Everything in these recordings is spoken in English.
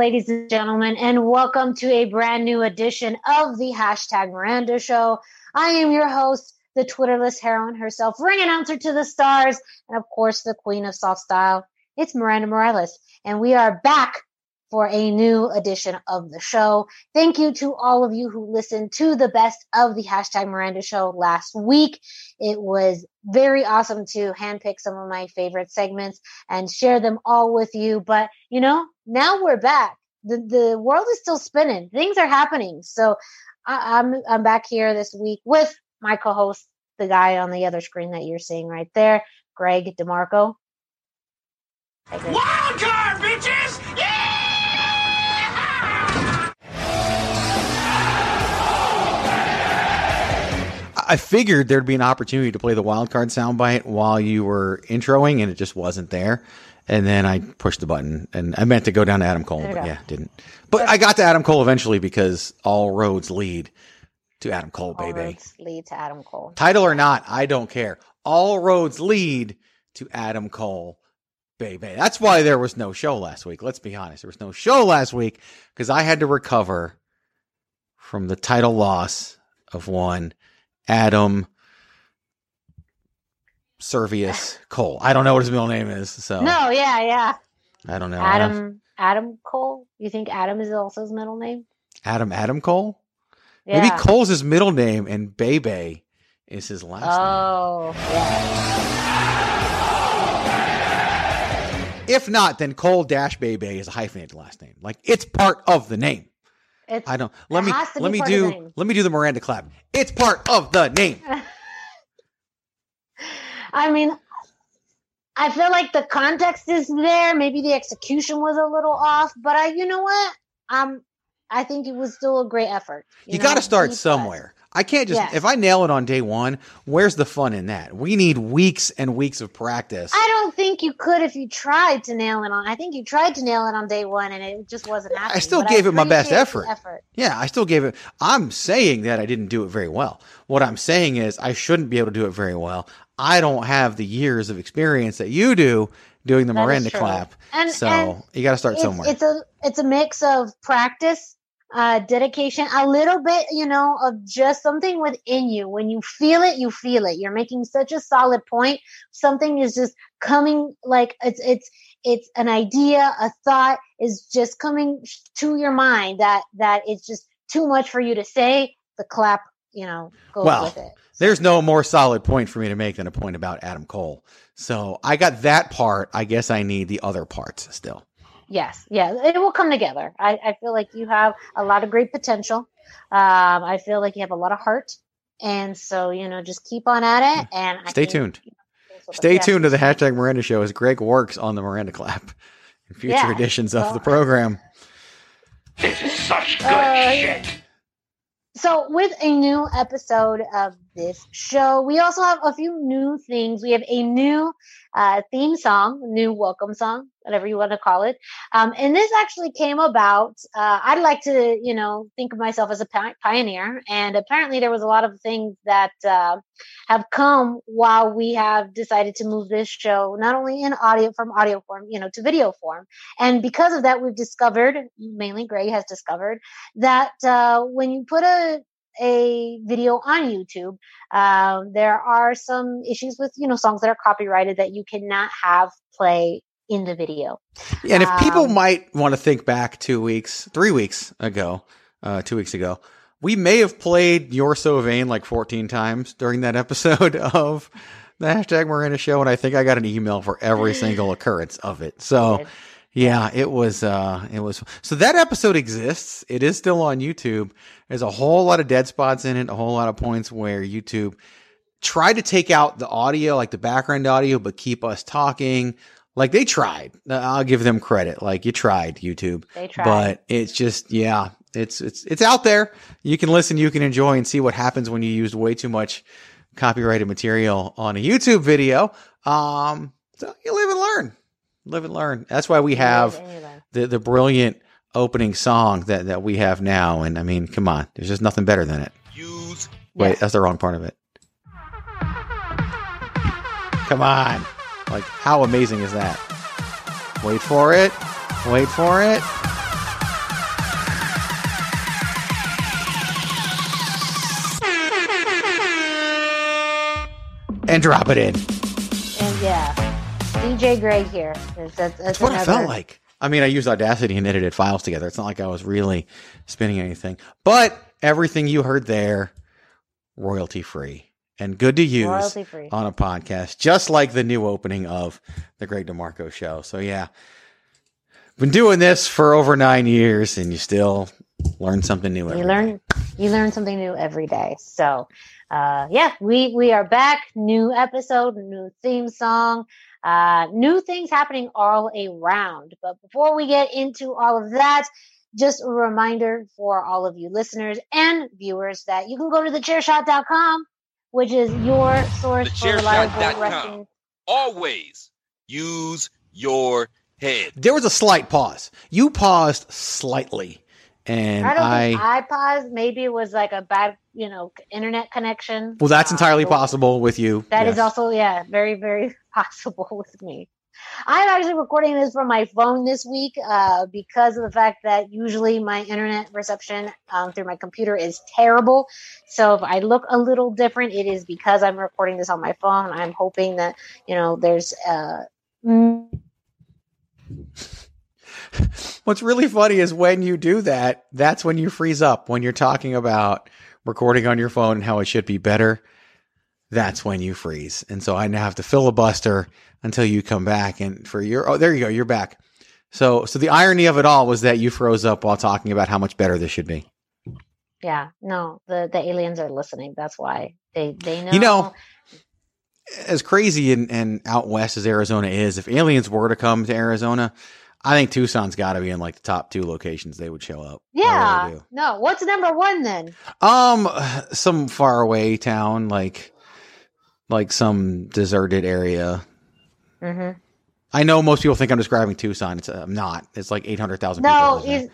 ladies and gentlemen, and welcome to a brand new edition of the hashtag Miranda Show. I am your host, the Twitterless heroine herself, ring announcer to the stars, and of course, the queen of soft style. It's Miranda Morales, and we are back for a new edition of the show. Thank you to all of you who listened to the best of the hashtag Miranda show last week. It was very awesome to handpick some of my favorite segments and share them all with you. But you know, now we're back. The the world is still spinning. Things are happening. So I, I'm I'm back here this week with my co-host, the guy on the other screen that you're seeing right there, Greg DeMarco. Wild card, I figured there'd be an opportunity to play the wild card soundbite while you were introing, and it just wasn't there. And then I pushed the button, and I meant to go down to Adam Cole, but go. yeah, didn't. But I got to Adam Cole eventually because all roads lead to Adam Cole, All baby. roads lead to Adam Cole. Title or not, I don't care. All roads lead to Adam Cole, baby. That's why there was no show last week. Let's be honest. There was no show last week because I had to recover from the title loss of one Adam Servius Cole. I don't know what his middle name is, so No, yeah, yeah. I don't know. Adam Adam Cole. You think Adam is also his middle name? Adam Adam Cole? Yeah. Maybe Cole's his middle name and Bebe is his last name. Oh, yeah. If not, then Cole Dash Bebe is a hyphenated last name. Like it's part of the name. It's, I don't. Let me let me part of the do let me do the Miranda clap. It's part of the name. I mean, I feel like the context is there. Maybe the execution was a little off, but I, you know what? Um, I think it was still a great effort. You, know? got to start somewhere. I can't just Yes. if I nail it on day one. Where's the fun in that? We need weeks and weeks of practice. I don't think you could if you tried to nail it on. I think you tried to nail it on day one, and it just wasn't happening. I still gave it my best effort. effort. Yeah, I still gave it. I'm saying that I didn't do it very well. What I'm saying is I shouldn't be able to do it very well. I don't have the years of experience that you do doing the That Miranda clap. And- so and you got to start it's, somewhere. It's a it's a mix of practice, uh, dedication, a little bit, you know, of just something within you. When you feel it, you feel it. You're making such a solid point. Something is just coming like it's it's it's an idea, a thought is just coming to your mind that that it's just too much for you to say. The clap, you know, goes Well, with it. There's no more solid point for me to make than a point about Adam Cole. So I got that part. I guess I need the other parts still. Yes, yeah, it will come together. I, I feel like you have a lot of great potential. Um, I feel like you have a lot of heart, and so you know, just keep on at it. And Stay think, tuned. you know, Stay yeah. tuned to the hashtag Miranda Show as Greg works on the Miranda clap in future Yeah, editions of well- the program. This is such good Uh, shit. So, with a new episode of this show, we also have a few new things. We have a new uh, theme song, new welcome song, whatever you want to call it. Um, and this actually came about. Uh, I'd like to, you know, think of myself as a pioneer. And apparently, there was a lot of things that uh, have come while we have decided to move this show not only in audio from audio form, you know, to video form. And because of that, we've discovered, mainly Greg has discovered, that uh, when you put a a video on YouTube, um, there are some issues with you know songs that are copyrighted that you cannot have play in the video. And if people Um, might want to think back two weeks, three weeks ago, uh, two weeks ago, we may have played "You're So Vain" like 14 times during that episode of the hashtag Miranda Show, and I think I got an email for every single occurrence of it. So. Yeah, it was. Uh, it was. So that episode exists. It is still on YouTube. There's a whole lot of dead spots in it. A whole lot of points where YouTube tried to take out the audio, like the background audio, but keep us talking. Like they tried. Uh, I'll give them credit. Like you tried, YouTube. They tried. But it's just, yeah, it's it's it's out there. You can listen, you can enjoy, and see what happens when you use way too much copyrighted material on a YouTube video. Um, so you live and learn, live and learn. That's why we have the the brilliant opening song that that we have now. And I mean, come on, there's just nothing better than it. Use Wait, Yes. that's the wrong part of it. Come on. Like, how amazing is that? Wait for it. Wait for it. And drop it in. And yeah, DJ Greg here. That's, that's, That's what it felt like. I mean, I used Audacity and edited files together. It's not like I was really spinning anything. But everything you heard there, royalty free and good to use on a podcast, just like the new opening of the Greg DeMarco show. So yeah, been doing this for over nine years, and you still learn something new. every you day. learn you learn something new every day so uh yeah we we are back new episode new theme song uh new things happening all around but before we get into all of that just a reminder for all of you listeners and viewers that you can go to thechairshot.com which is your source for reliable wrestling always use your head. There was a slight pause. You paused slightly, and I don't I. think I paused. Maybe it was like a bad, you know, internet connection. well, that's entirely possible with you. That is yes. also, yeah, very, very possible with me. I'm actually recording this from my phone this week uh, because of the fact that usually my internet reception um, through my computer is terrible. So if I look a little different, it is because I'm recording this on my phone. I'm hoping that you know there's. Uh, mm, What's really funny is when you do that, that's when you freeze up. When you're talking about recording on your phone and how it should be better, that's when you freeze. And so I now have to filibuster until you come back. And for your, oh, there you go, you're back. So, so the irony of it all was that you froze up while talking about how much better this should be. yeah, no, the the aliens are listening. That's why they they know. You know, As crazy and, and out west as Arizona is, if aliens were to come to Arizona, I think Tucson's got to be in like the top two locations they would show up. Yeah. really no, what's number one then? Um, some faraway town, like like some deserted area. Mm-hmm. I know most people think I'm describing Tucson. It's uh, I'm not. It's like eight hundred thousand. No, he's,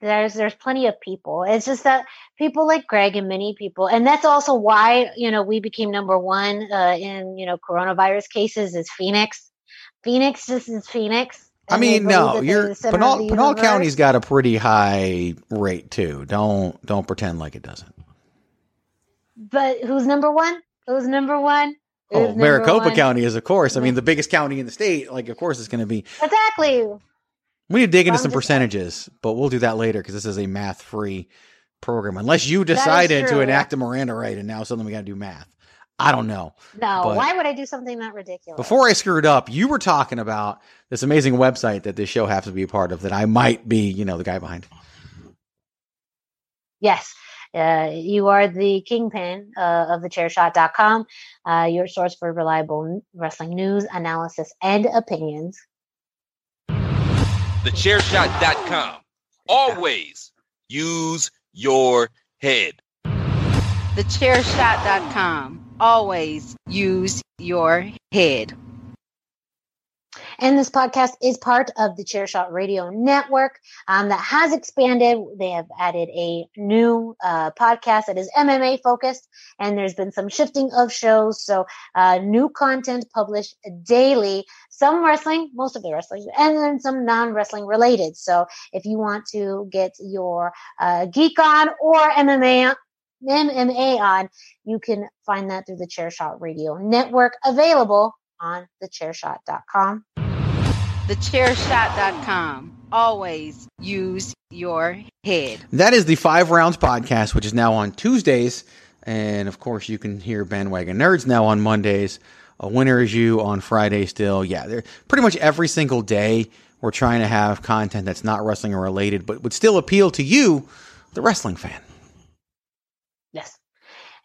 there's there's plenty of people. It's just that people like Greg and many people, and that's also why you know we became number one uh, in you know coronavirus cases is Phoenix. Phoenix just is Phoenix. I mean, no, you're Pinal, Pinal. County's got a pretty high rate too. Don't don't pretend like it doesn't. But who's number one? Who's number one? Who's Oh, number Maricopa one? County is, of course. I mean, the biggest county in the state. Like, of course, it's going to be. Exactly. We need to dig into some percentages, but we'll do that later because this is a math-free program. Unless you decided to enact a Miranda right, and now suddenly we got to do math. I don't know. No, But- why would I do something that ridiculous? Before I screwed up, you were talking about this amazing website that this show happens to be a part of that I might be, you know, the guy behind. Yes. Uh, you are the kingpin uh, of thechairshot.com, uh, your source for reliable wrestling news, analysis, and opinions. Thechairshot.com. Always use your head. Thechairshot.com. Always use your head. And this podcast is part of the Chairshot Radio Network um, that has expanded. They have added a new uh, podcast that is MMA focused, and there's been some shifting of shows. So, uh, new content published daily, some wrestling, most of the wrestling, and then some non wrestling related. So, if you want to get your uh, geek on or MMA MMA on, you can find that through the Chairshot Radio Network, available on thechairshot.com. Thechairshot.com. always use your head. That is the Five Rounds podcast, which is now on Tuesdays. And of course, you can hear Bandwagon Nerds now on Mondays. A winner is you on Friday still. Yeah, they're pretty much every single day. We're trying to have content that's not wrestling related, but would still appeal to you, the wrestling fan.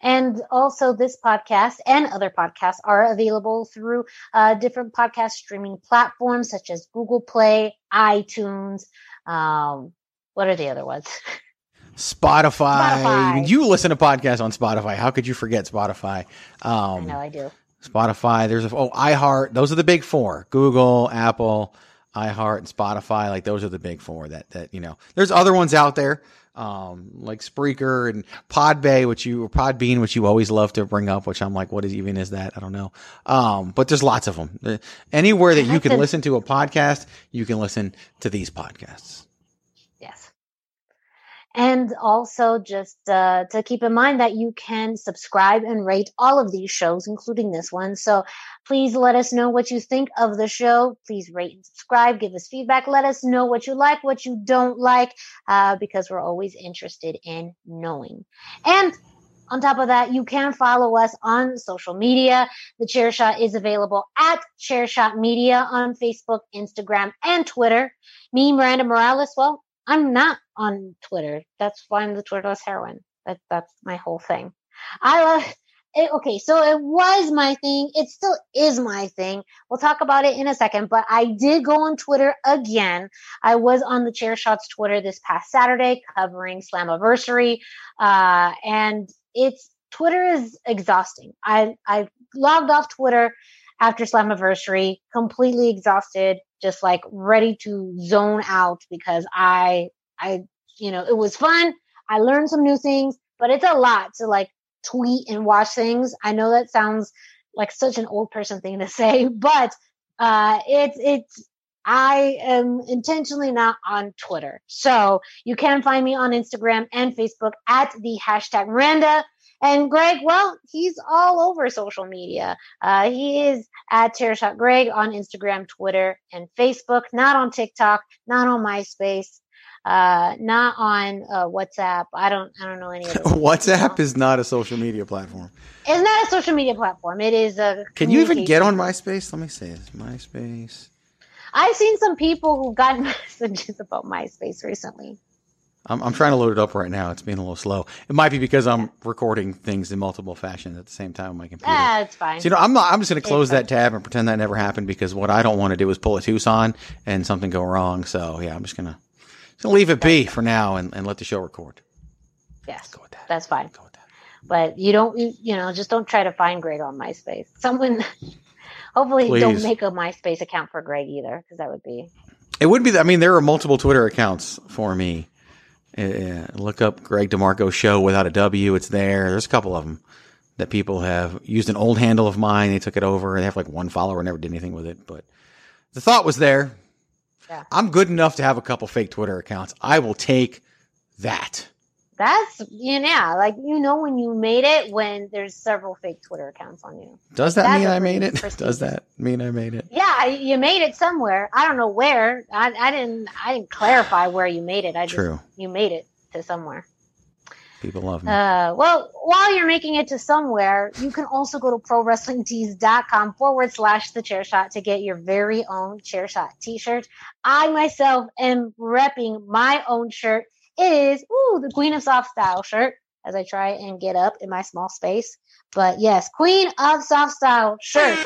And also, this podcast and other podcasts are available through uh, different podcast streaming platforms such as Google Play, iTunes. Um, what are the other ones? Spotify. Spotify. You listen to podcasts on Spotify. How could you forget Spotify? I Um, know I do. Spotify. There's a, oh iHeart. Those are the big four: Google, Apple, iHeart, and Spotify. Like those are the big four. That that you know. There's other ones out there, um, like Spreaker and Podbay, which you or Podbean, which you always love to bring up. Which I'm like, what is even is that? I don't know. Um, but there's lots of them. Uh, Anywhere that you can listen to a podcast, you can listen to these podcasts. And also, just uh, to keep in mind that you can subscribe and rate all of these shows, including this one. So please let us know what you think of the show. Please rate and subscribe, give us feedback. Let us know what you like, what you don't like, uh, because we're always interested in knowing. And on top of that, you can follow us on social media. The Chair Shot is available at Chair Shot Media on Facebook, Instagram, and Twitter. Me, Miranda Morales, well, I'm not on Twitter. That's why I'm the Twitterless heroine. That that's my whole thing. I love it, okay, so it was my thing. It still is my thing. We'll talk about it in a second, but I did go on Twitter again. I was on the Chair Shots Twitter this past Saturday covering Slammiversary. Uh, and it's Twitter is exhausting. I I logged off Twitter after Slammiversary, completely exhausted, just like ready to zone out because I I you know, it was fun. I learned some new things, but it's a lot to like tweet and watch things. I know that sounds like such an old person thing to say, but uh it's it's I am intentionally not on Twitter. So you can find me on Instagram and Facebook at the hashtag Miranda. And Greg, well, he's all over social media. Uh, he is at Chairshot Greg on Instagram, Twitter, and Facebook, not on TikTok, not on MySpace, uh, not on uh, WhatsApp. I don't, I don't know any of those. WhatsApp is not a social media platform. It's not a social media platform. It is a. Can you even get on MySpace? Let me say this. MySpace. I've seen some people who got messages about MySpace recently. I'm, I'm trying to load it up right now. It's being a little slow. It might be because I'm recording things in multiple fashions at the same time on my computer. Ah, it's fine. So, you know, I'm not. I'm just going to close that tab and pretend that never happened because what I don't want to do is pull a Tucson and something go wrong. So yeah, I'm just gonna, just leave it be for now and, and let the show record. yes, Go with that. that's fine. Go with that. But you don't, you, you know, just don't try to find Greg on MySpace. Someone, hopefully, don't make a MySpace account for Greg either, because that would be. It would be. I mean, there are multiple Twitter accounts for me. Uh, look up Greg DeMarco Show without a W. It's there. There's a couple of them that people have used an old handle of mine. They took it over. They have like one follower. Never did anything with it, but the thought was there. Yeah. I'm good enough to have a couple fake Twitter accounts. I will take that. That's you know, yeah, like you know when you made it when there's several fake Twitter accounts on you. Does that That's mean I made it? Does that mean I made it? Yeah, you made it somewhere. I don't know where. I, I didn't. I didn't clarify where you made it. I just you made it to somewhere. People love me. Uh, well, while you're making it to somewhere, you can also go to prowrestlingtees.com forward slash the chair shot to get your very own chair shot t-shirt. I myself am repping my own shirt. Is, ooh, the Queen of Soft Style shirt as I try and get up in my small space. But yes, Queen of Soft Style shirt.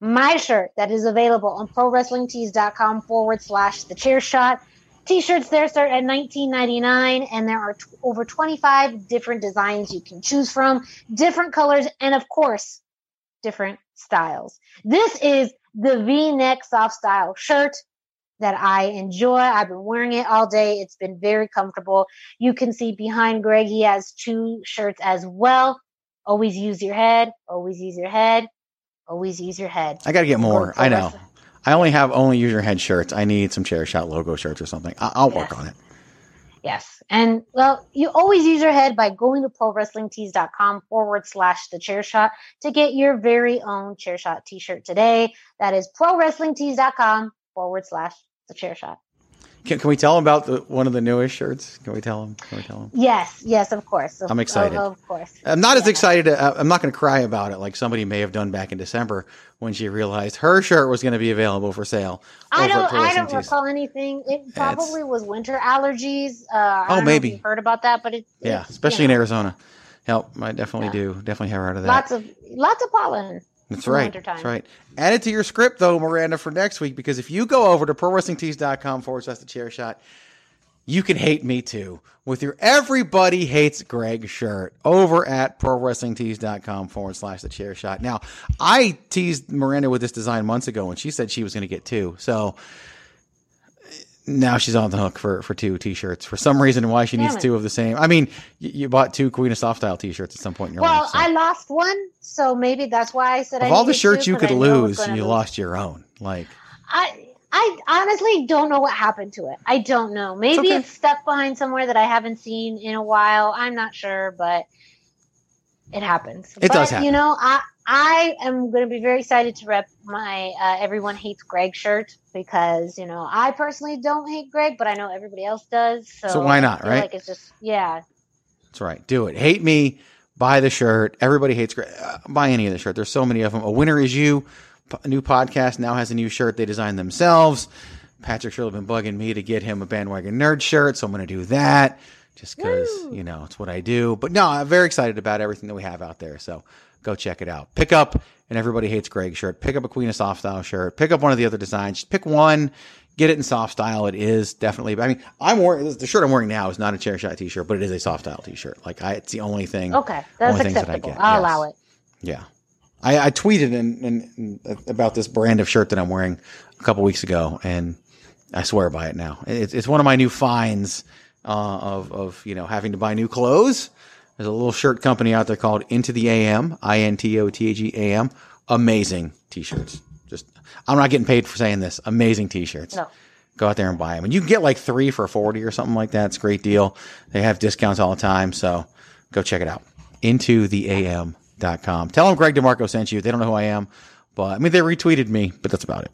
My shirt that is available on prowrestlingtees.com forward slash the chair shot. T-shirts there start at $19.99 and there are t- over 25 different designs you can choose from, different colors, and of course, different styles. This is the V-neck soft style shirt that I enjoy. I've been wearing it all day. It's been very comfortable. You can see behind Greg, he has two shirts as well. Always use your head. Always use your head. Always use your head. I got to get more. I know. I only have only use your head shirts. I need some chair shot logo shirts or something. I- I'll work Yes. on it. Yes. And well, you always use your head by going to prowrestlingtees.com forward slash the chair shot to get your very own chair shot t shirt today. That is prowrestlingtees.com forward slash the chair shot. Can, can we tell them about the, one of the newest shirts? Can we tell them? Can we tell them? Yes, yes, of course. Of, I'm excited. Of, of course. I'm not as excited. uh, I'm not going to cry about it like somebody may have done back in December when she realized her shirt was going to be available for sale. I don't. I don't recall anything. It it's- probably was winter allergies. Uh, Oh, know maybe. heard about that, but it. Yeah, it's, especially you in Arizona. Help, I definitely Yeah. do. Definitely have heard of that. Lots of lots of pollen. That's right. That's right. Add it to your script though, Miranda, for next week because if you go over to prowrestlingtees.com forward slash the chair shot, you can hate me too with your everybody hates Greg shirt over at prowrestlingtees.com forward slash the chair shot. Now, I teased Miranda with this design months ago and she said she was going to get two. So now she's on the hook for, for two t-shirts. For some reason, why she Damn needs it. two of the same. I mean, you, you bought two Queen of Soft Style t-shirts at some point in your Well, life. so- I lost one, so maybe that's why I said I of all the shirts you could I it's lose, you lose. lost your own. Like, I I honestly don't know what happened to it. I don't know. Maybe okay. it's stuck behind somewhere that I haven't seen in a while. I'm not sure, but it happens. It but, does happen. You know, I I am going to be very excited to rep my uh, "Everyone Hates Greg" shirt because you know I personally don't hate Greg, but I know everybody else does. So, So why not, right? Like it's just yeah. that's right. Do it. Hate me. Buy the shirt. Everybody hates Greg. Uh, buy any of the shirt. There's so many of them. A winner is you. P- A new podcast now has a new shirt they designed themselves. Patrick have been bugging me to get him a bandwagon nerd shirt, so I'm going to do that just because you know it's what I do. But no, I'm very excited about everything that we have out there. So go check it out. Pick up an Everybody Hates Greg shirt. Pick up a Queen of Soft Style shirt. Pick up one of the other designs. Just pick one. Get it in soft style. It is definitely. I mean, I'm wearing the shirt I'm wearing now is not a chair shot t-shirt, but it is a soft style t-shirt. Like I, it's the only thing. Okay, that's things that I acceptable. get, I'll yes. allow it. Yeah. I, I tweeted in, in, in, about this brand of shirt that I'm wearing a couple weeks ago, and I swear by it now. It's, it's one of my new finds uh, of, of, you know, having to buy new clothes. There's a little shirt company out there called Into the AM, I N T O T A G A M. Amazing t shirts. Just, I'm not getting paid for saying this. Amazing t shirts. No. Go out there and buy them. And you can get like three for 40 or something like that. It's a great deal. They have discounts all the time. So go check it out. Into the AM.com. Tell them Greg DeMarco sent you. They don't know who I am, but I mean, they retweeted me, but that's about it.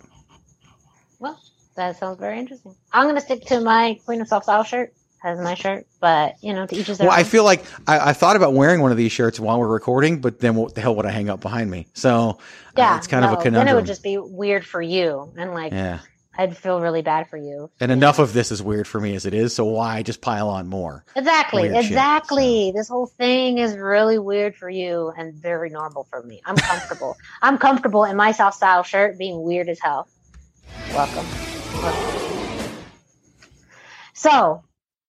Well, that sounds very interesting. I'm going to stick to my Queen of Soft Style shirt as my shirt, but you know, to each his own. Well, I feel like I, I thought about wearing one of these shirts while we're recording, but then what the hell would I hang up behind me? So uh, yeah, it's kind of no, a Then it would just be weird for you, and like yeah. I'd feel really bad for you. And enough of this is weird for me as it is. So why just pile on more? Exactly, Weird shit, exactly. This whole thing is really weird for you and very normal for me. I'm comfortable. I'm comfortable in my soft style shirt being weird as hell. Welcome. Welcome. So,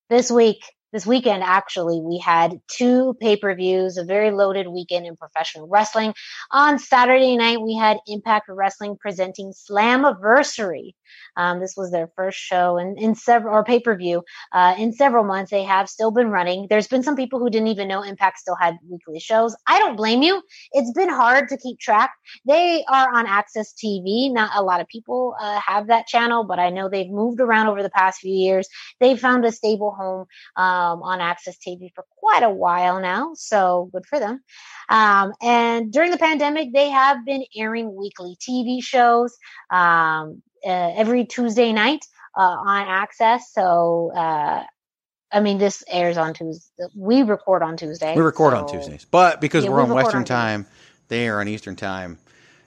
this week, this weekend, actually, we had two pay per views, a very loaded weekend in professional wrestling. On Saturday night, we had Impact Wrestling presenting Slammiversary. Um, this was their first show in, in several or pay per view uh, in several months. They have still been running. There's been some people who didn't even know Impact still had weekly shows. I don't blame you. It's been hard to keep track. They are on Access TV. Not a lot of people uh, have that channel, but I know they've moved around over the past few years. They found a stable home um, on Access TV for quite a while now, so good for them. Um, and during the pandemic, they have been airing weekly TV shows um, uh, every Tuesday night uh, on Access. So, uh, I mean, this airs on Tuesday. We record on Tuesday. We record on Tuesdays, but because Yeah, we're we on Western on time, they are on Eastern time.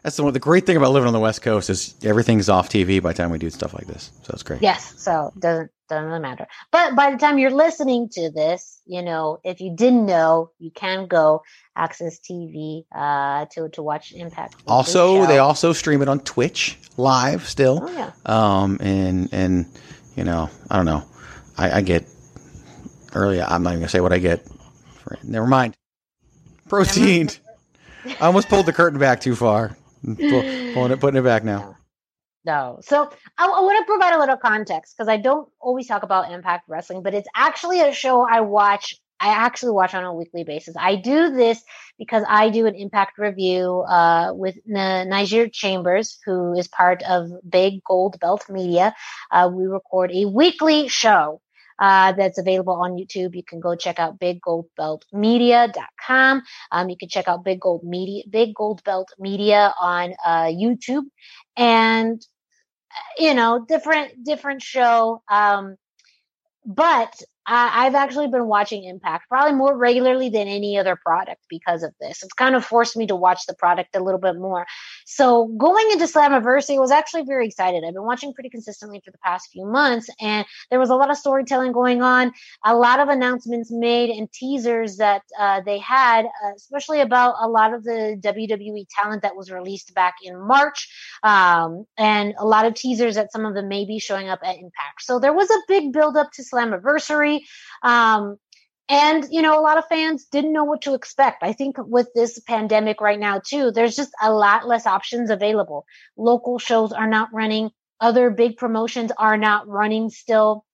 That's the one. The great thing about living on the West Coast is everything's off TV by the time we do stuff like this. So it's great. Yes, so doesn't doesn't matter. But by the time you're listening to this, you know, if you didn't know, you can go access TV uh, to to watch Impact. Also, they also stream it on Twitch live still. Oh yeah. Um, and and you know, I don't know. I, I get early. I'm not even gonna say what I get. For, never mind. Proceed. I almost pulled the curtain back too far. Pull, pulling it, putting it back now. No. So I, I want to provide a little context because I don't always talk about Impact Wrestling, but it's actually a show I watch. I actually watch on a weekly basis. I do this because I do an Impact review uh, with N- Niger Chambers, who is part of Big Gold Belt Media. Uh, we record a weekly show uh, that's available on YouTube. You can go check out biggoldbeltmedia.com. Um, you can check out Big Gold Media, Big Gold Belt Media on uh, YouTube. And you know, different different show. Um, but I, I've actually been watching Impact probably more regularly than any other product because of this. It's kind of forced me to watch the product a little bit more. So going into Slammiversary, I was actually very excited. I've been watching pretty consistently for the past few months, and there was a lot of storytelling going on, a lot of announcements made and teasers that uh, they had, uh, especially about a lot of the WWE talent that was released back in March, um, and a lot of teasers that some of them may be showing up at Impact. So there was a big build up to Slammiversary. Um, and, you know, a lot of fans didn't know what to expect. I think with this pandemic right now, too, there's just a lot less options available. Local shows are not running. Other big promotions are not running still.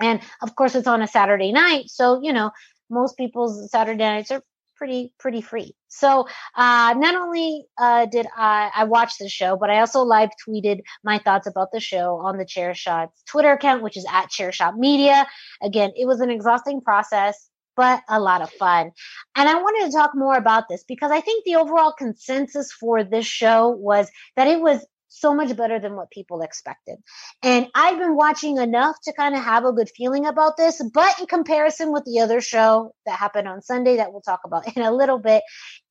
And of course, it's on a Saturday night. So, you know, most people's Saturday nights are pretty, pretty free. So, uh, not only, uh, did I, I watch the show, but I also live tweeted my thoughts about the show on the Chair Shots Twitter account, which is at Chair Shot Media. Again, it was an exhausting process but a lot of fun. And I wanted to talk more about this because I think the overall consensus for this show was that it was so much better than what people expected. And I've been watching enough to kind of have a good feeling about this, but in comparison with the other show that happened on Sunday that we'll talk about in a little bit,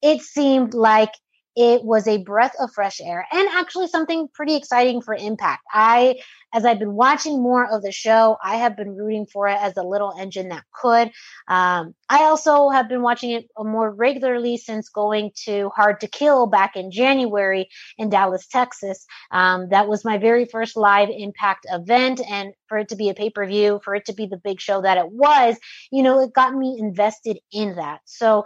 it seemed like it was a breath of fresh air and actually something pretty exciting for Impact. I, as I've been watching more of the show, I have been rooting for it as a little engine that could. Um, I also have been watching it more regularly since going to Hard to Kill back in January in Dallas, Texas. Um, that was my very first live Impact event. And for it to be a pay per view, for it to be the big show that it was, you know, it got me invested in that. So,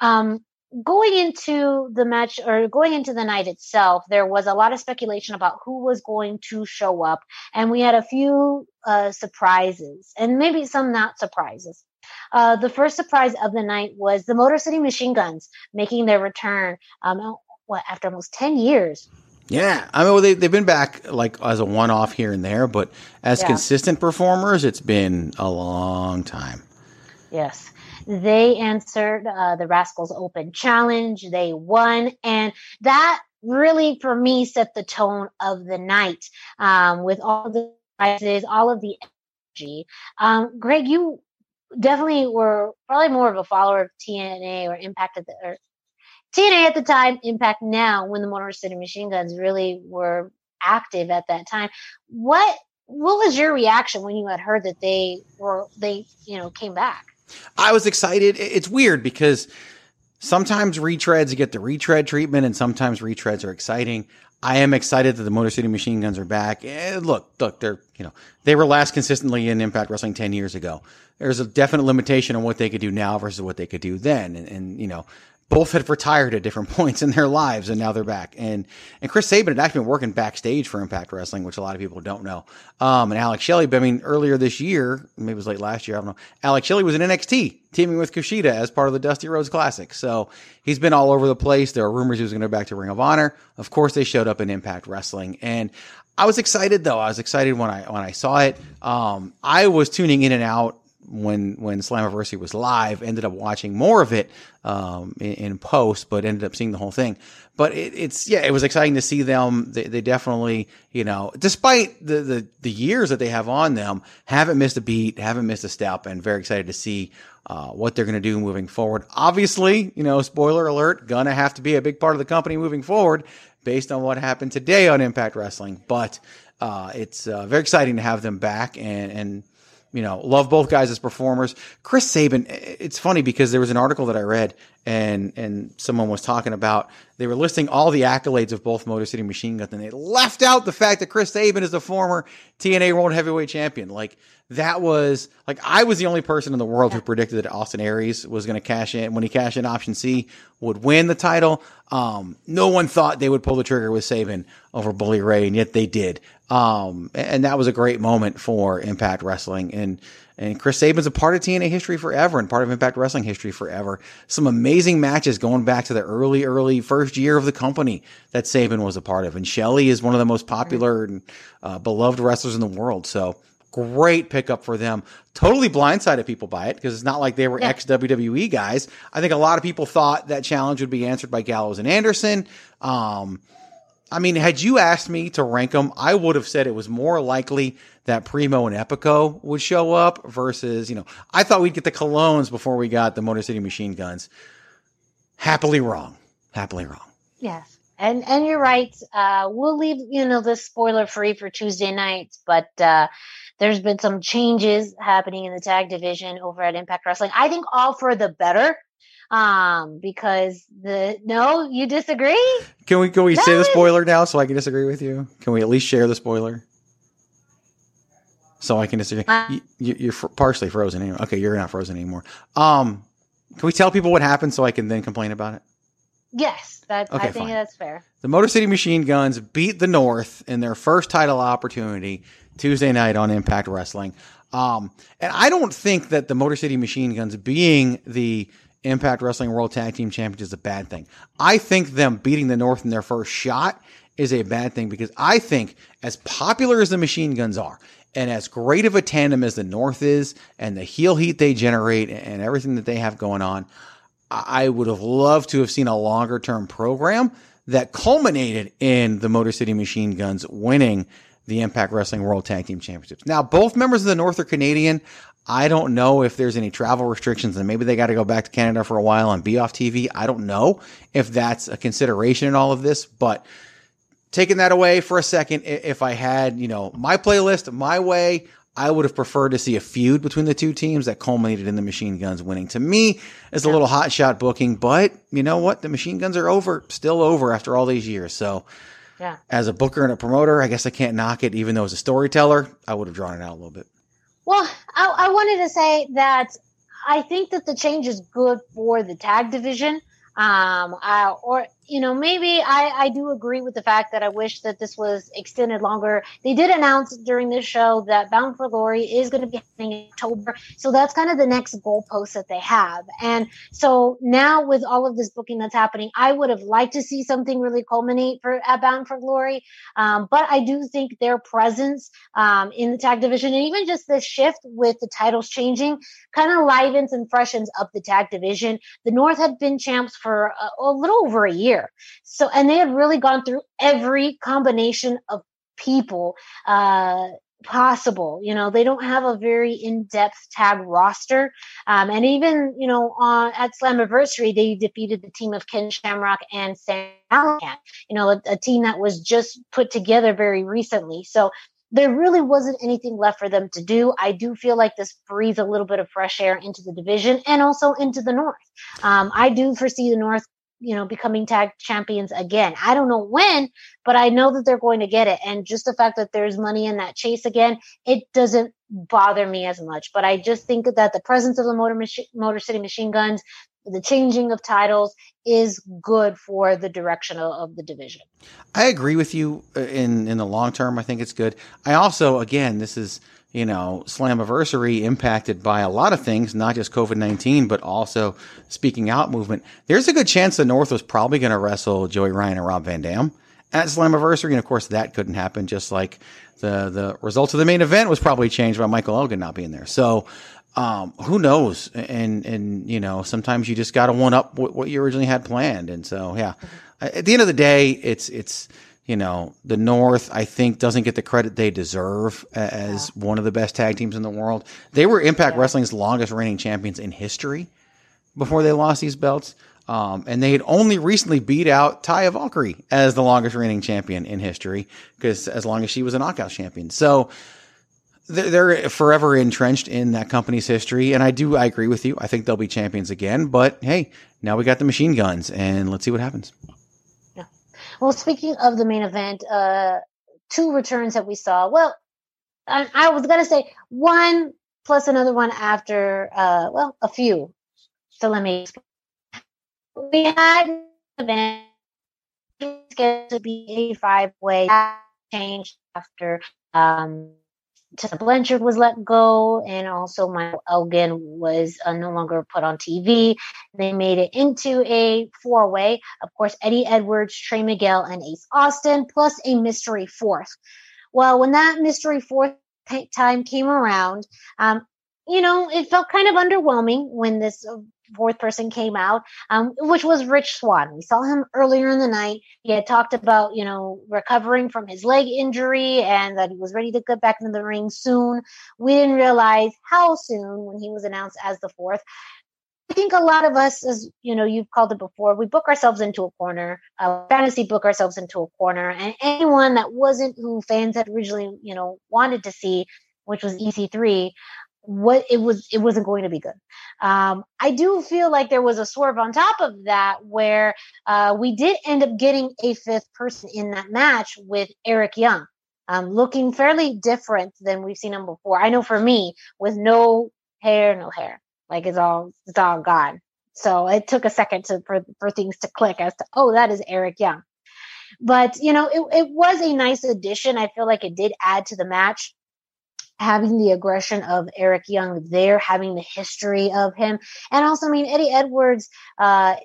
um, going into the match or going into the night itself, there was a lot of speculation about who was going to show up, and we had a few uh, surprises and maybe some not surprises. Uh, the first surprise of the night was the Motor City Machine Guns making their return. Um, what after almost ten years? Yeah, I mean, well, they they've been back like as a one off here and there, but as Yeah. consistent performers, it's been a long time. Yes. They answered uh, the Rascals Open Challenge. They won. And that really, for me, set the tone of the night um, with all the prizes, all of the energy. Um, Greg, you definitely were probably more of a follower of TNA or Impact at the, or TNA at the time, Impact now, when the Motor City Machine Guns really were active at that time. What what was your reaction when you had heard that they were they you know came back? I was excited. It's weird because sometimes retreads get the retread treatment, and sometimes retreads are exciting. I am excited that the Motor City Machine Guns are back. And look, look, they're you know they were last consistently in Impact Wrestling ten years ago. There's a definite limitation on what they could do now versus what they could do then, and, and you know both had retired at different points in their lives, and now they're back. And and Chris Sabin had actually been working backstage for Impact Wrestling, which a lot of people don't know. Um, and Alex Shelley, I mean, earlier this year, maybe it was late last year, I don't know. Alex Shelley was in NXT teaming with Kushida as part of the Dusty Rhodes Classic. So he's been all over the place. There are rumors he was going to go back to Ring of Honor. Of course, they showed up in Impact Wrestling, and I was excited though. I was excited when I when I saw it. Um, I was tuning in and out when when Slammiversary was live. Ended up watching more of it um, in, in post, but ended up seeing the whole thing. But it, it's yeah, it was exciting to see them. They, they definitely, you know, despite the, the the years that they have on them, haven't missed a beat, haven't missed a step, and very excited to see uh, what they're going to do moving forward. Obviously, you know, spoiler alert, gonna have to be a big part of the company moving forward based on what happened today on Impact Wrestling. But uh, it's uh, very exciting to have them back and and you know, love both guys as performers. Chris Sabin, it's funny because there was an article that I read and and someone was talking about they were listing all the accolades of both Motor City Machine Guns and they left out the fact that Chris Sabin is the former TNA World Heavyweight Champion. Like that was like I was the only person in the world who predicted that Austin Aries was going to cash in when he cashed in option C would win the title. Um, no one thought they would pull the trigger with Sabin over Bully Ray, and yet they did. Um, and that was a great moment for Impact Wrestling. And, and Chris Sabin's a part of TNA history forever and part of Impact Wrestling history forever. Some amazing matches going back to the early, early first year of the company that Sabin was a part of. And Shelley is one of the most popular and uh, beloved wrestlers in the world. So great pickup for them. Totally blindsided people by it because it's not like they were Yeah. ex WWE guys. I think a lot of people thought that challenge would be answered by Gallows and Anderson. Um, I mean, had you asked me to rank them, I would have said it was more likely that Primo and Epico would show up versus, you know, I thought we'd get the Colóns before we got the Motor City Machine Guns. Happily wrong. Happily wrong. Yes. And and you're right. Uh, we'll leave you know this spoiler free for Tuesday nights, but uh, there's been some changes happening in the tag division over at Impact Wrestling. I think all for the better. Um, because the no, you disagree? Can we can we say the spoiler now so I can disagree with you? Can we at least share the spoiler? So I can disagree. Uh, You, fr- partially frozen anyway. Okay, you're not frozen anymore. Um, can we tell people what happened so I can then complain about it? Yes, that Okay, I think fine. that's fair. The Motor City Machine Guns beat the North in their first title opportunity Tuesday night on Impact Wrestling. Um, and I don't think that the Motor City Machine Guns being the Impact Wrestling World Tag Team Champions is a bad thing. I think them beating the North in their first shot is a bad thing because I think as popular as the Machine Guns are, and as great of a tandem as the North is, and the heel heat they generate, and everything that they have going on, I would have loved to have seen a longer term program that culminated in the Motor City Machine Guns winning the Impact Wrestling World Tag Team Championships. Now, both members of the North are Canadian. I don't know if there's any travel restrictions and maybe they got to go back to Canada for a while and be off TV. I don't know if that's a consideration in all of this, but taking that away for a second, if I had, you know, my playlist my way, I would have preferred to see a feud between the two teams that culminated in the Machine Guns winning. To me, it's a little hot shot booking, but you know what? The Machine Guns are over, still over after all these years. So, Yeah. as a booker and a promoter, I guess I can't knock it. Even though as a storyteller, I would have drawn it out a little bit. Well, I, I wanted to say that I think that the change is good for the tag division. Um, uh, or you know, maybe I, I do agree with the fact that I wish that this was extended longer. They did announce during this show that Bound for Glory is going to be happening in October, so that's kind of the next goalpost that they have. And so now with all of this booking that's happening, I would have liked to see something really culminate for at Bound for Glory. Um, but I do think their presence um, in the tag division and even just this shift with the titles changing kind of livens and freshens up the tag division. The North had been champs for a, a little over a year. So, and they had really gone through every combination of people, uh, possible. You know, they don't have a very in-depth tag roster. Um, and even, you know, on at Slammiversary, they defeated the team of Ken Shamrock and Sami Callihan, you know, a, a team that was just put together very recently. So there really wasn't anything left for them to do. I do feel like this breathes a little bit of fresh air into the division and also into the North. Um, I do foresee the North, you know, becoming tag champions again. I don't know when, but I know that they're going to get it. And just the fact that there's money in that chase again, it doesn't bother me as much. But I just think that the presence of the Motor, Machi- Motor City Machine Guns, the changing of titles is good for the direction of, of the division. I agree with you uh, in in the long term. I think it's good. I also, again, this is you know Slammiversary impacted by a lot of things, not just COVID nineteen, but also speaking out movement. There's a good chance the North was probably going to wrestle Joey Ryan and Rob Van Dam at Slammiversary, and of course that couldn't happen. Just like the the results of the main event was probably changed by Michael Elgin not being there. So. Um, who knows? And, and, you know, sometimes you just got to one up what, what you originally had planned. And so, yeah, at the end of the day, it's, it's, you know, the North, I think, doesn't get the credit they deserve as one of the best tag teams in the world. They were Impact Wrestling's longest reigning champions in history before they lost these belts. Um, and they had only recently beat out Taya Valkyrie as the longest reigning champion in history because as long as she was a knockout champion. So, they're, they're forever entrenched in that company's history. And I do, I agree with you. I think they'll be champions again. But hey, now we got the machine guns and let's see what happens. Well, speaking of the main event, uh, two returns that we saw. Well, I, I was gonna say one plus another one after, uh, well, a few. So let me. explain. We had an event scheduled to be a five way change after um, Tessa Blanchard was let go, and also Michael Elgin was uh, no longer put on TV. They made it into a four way. Of course, Eddie Edwards, Trey Miguel, and Ace Austin, plus a mystery fourth. Well, when that mystery fourth ti- time came around, um, you know, it felt kind of underwhelming when this uh, fourth person came out, um, which was Rich Swann. We saw him earlier in the night. He had talked about, you know, recovering from his leg injury and that he was ready to get back into the ring soon. We didn't realize how soon when he was announced as the fourth. I think a lot of us, as you know, you've called it before, we book ourselves into a corner, uh, fantasy book ourselves into a corner, and anyone that wasn't who fans had originally, you know, wanted to see, which was EC3, what it was, it wasn't going to be good. Um, I do feel like there was a swerve on top of that where uh, we did end up getting a fifth person in that match with Eric Young, um, looking fairly different than we've seen him before. I know for me, with no hair, no hair like it's all it's all gone. So it took a second to for for things to click as to oh that is Eric Young. But you know it it was a nice addition. I feel like it did add to the match. Having the aggression of Eric Young there, having the history of him, and also I mean Eddie Edwards, uh,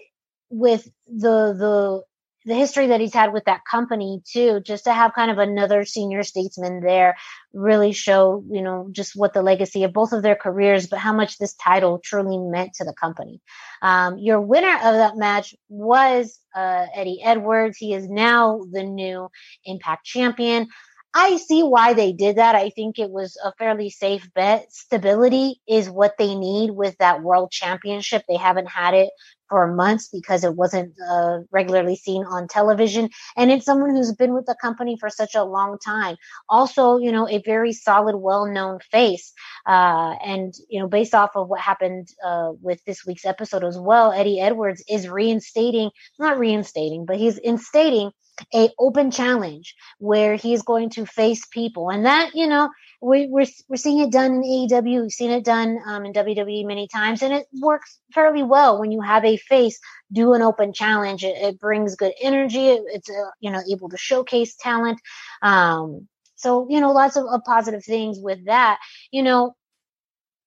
with the the the history that he's had with that company too, just to have kind of another senior statesman there really show, you know, just what the legacy of both of their careers, but how much this title truly meant to the company. Um, your winner of that match was uh, Eddie Edwards. He is now the new Impact champion. I see why they did that. I think it was a fairly safe bet. Stability is what they need with that world championship. They haven't had it for months because it wasn't uh, regularly seen on television. And it's someone who's been with the company for such a long time. Also, you know, a very solid, well known face. Uh, and, you know, based off of what happened uh, with this week's episode as well, Eddie Edwards is reinstating, not reinstating, but he's instating a open challenge where he's going to face people and that you know we, we're we're seeing it done in AEW we've seen it done um, in WWE many times and it works fairly well when you have a face do an open challenge it, it brings good energy it, it's uh, you know able to showcase talent um, so you know lots of, of positive things with that you know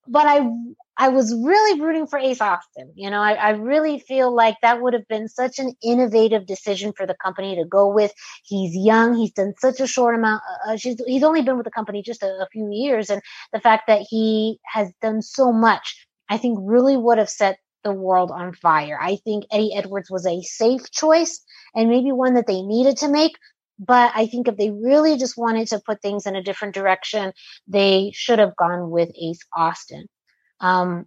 but I I was really rooting for Ace Austin. You know, I, I, really feel like that would have been such an innovative decision for the company to go with. He's young. He's done such a short amount. Uh, uh he's only been with the company just a, a few years. And the fact that he has done so much, I think really would have set the world on fire. I think Eddie Edwards was a safe choice and maybe one that they needed to make. But I think if they really just wanted to put things in a different direction, they should have gone with Ace Austin. Um,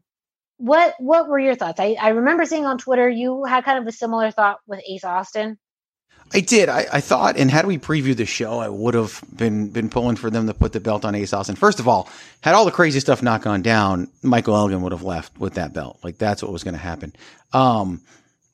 what what were your thoughts? I, I remember seeing on Twitter you had kind of a similar thought with Ace Austin. I did. I, I, thought, and had we previewed the show, I would have been been pulling for them to put the belt on ASOS. And First of all, had all the crazy stuff not gone down, Michael Elgin would have left with that belt. Like that's what was going to happen. Um,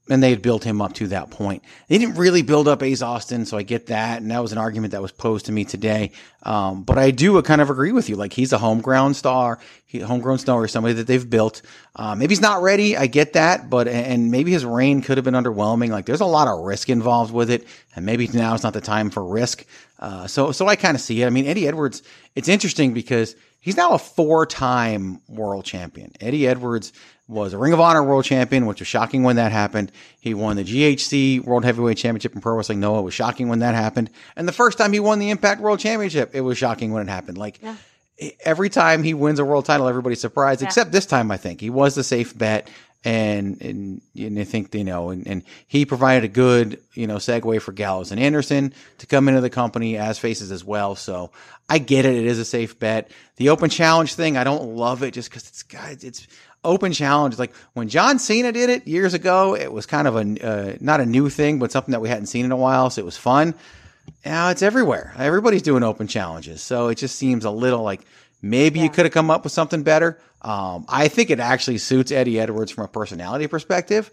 and they had built him up to that point. They didn't really build up Ace Austin, so I get that, and that was an argument that was posed to me today. Um, but I do kind of agree with you. Like he's a homegrown star, he, homegrown star, or somebody that they've built. Uh, maybe he's not ready. I get that, but and maybe his reign could have been underwhelming. Like there's a lot of risk involved with it, and maybe now is not the time for risk. Uh, so so I kind of see it. I mean, Eddie Edwards. It's interesting because he's now a four-time world champion. Eddie Edwards was a Ring of Honor World Champion, which was shocking when that happened. He won the GHC World Heavyweight Championship in Pro Wrestling Noah. It was shocking when that happened. And the first time he won the Impact World Championship, it was shocking when it happened. Like yeah. every time he wins a world title, everybody's surprised, yeah. except this time, I think. He was the safe bet. And, and, and I think, you know, and, and he provided a good, you know, segue for Gallows and Anderson to come into the company as faces as well. So I get it. It is a safe bet. The open challenge thing, I don't love it just because it's, guys, it's, open challenge. Like when John Cena did it years ago, it was kind of a uh, not a new thing, but something that we hadn't seen in a while, so it was fun. Now it's everywhere. Everybody's doing open challenges, so it just seems a little like maybe yeah. you could have come up with something better. Um, I think it actually suits Eddie Edwards from a personality perspective,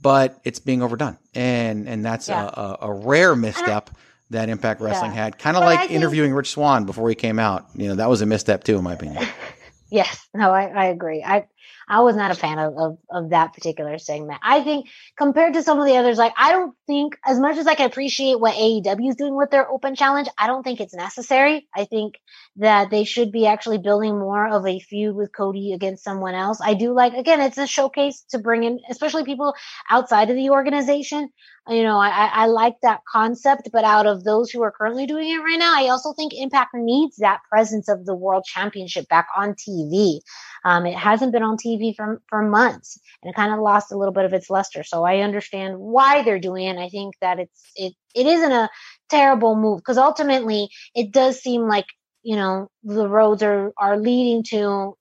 but it's being overdone, and and that's yeah. a, a, rare misstep. that Impact Wrestling yeah. had, kind of like interviewing Rich Swann before he came out. You know, that was a misstep too, in my opinion. Yes, no, I, I agree. I I was not a fan of, of, of that particular segment. I think compared to some of the others, like I don't think as much as I can appreciate what AEW is doing with their open challenge, I don't think it's necessary. I think that they should be actually building more of a feud with Cody against someone else. I do like again, it's a showcase to bring in, especially people outside of the organization. You know, I, I like that concept, but out of those who are currently doing it right now, I also think Impact needs that presence of the World Championship back on TV. Um, it hasn't been on TV for for months, and it kind of lost a little bit of its luster. So I understand why they're doing it. I think that it's it it isn't a terrible move because ultimately it does seem like you know the roads are are leading to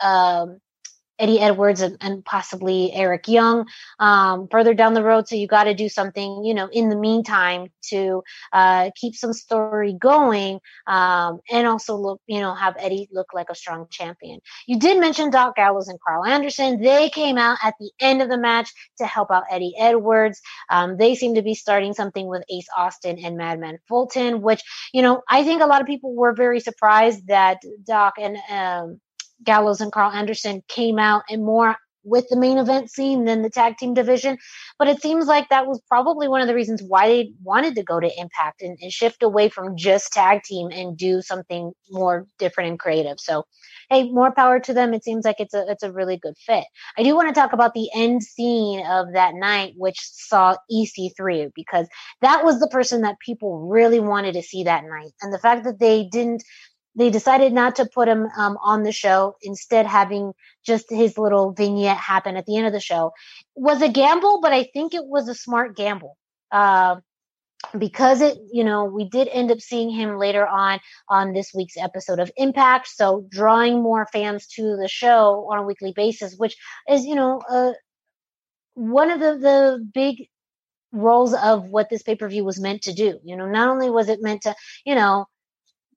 um, Eddie Edwards and, and possibly Eric Young um, further down the road. So you got to do something, you know, in the meantime to uh, keep some story going um, and also look, you know, have Eddie look like a strong champion. You did mention Doc Gallows and Karl Anderson. They came out at the end of the match to help out Eddie Edwards. Um, they seem to be starting something with Ace Austin and Madman Fulton, which, you know, I think a lot of people were very surprised that Doc and um, Gallows and Karl Anderson came out and more with the main event scene than the tag team division. But it seems like that was probably one of the reasons why they wanted to go to Impact and, and, shift away from just tag team and do something more different and creative. So, hey, more power to them. It seems like it's a it's a really good fit. I do want to talk about the end scene of that night, which saw EC3 because that was the person that people really wanted to see that night, and the fact that they didn't they decided not to put him um, on the show, instead having just his little vignette happen at the end of the show was a gamble, but I think it was a smart gamble. Uh, because it, you know, we did end up seeing him later on on this week's episode of Impact, so drawing more fans to the show on a weekly basis, which is, you know, uh, one of the the big roles of what this pay per view was meant to do. You know, not only was it meant to, you know,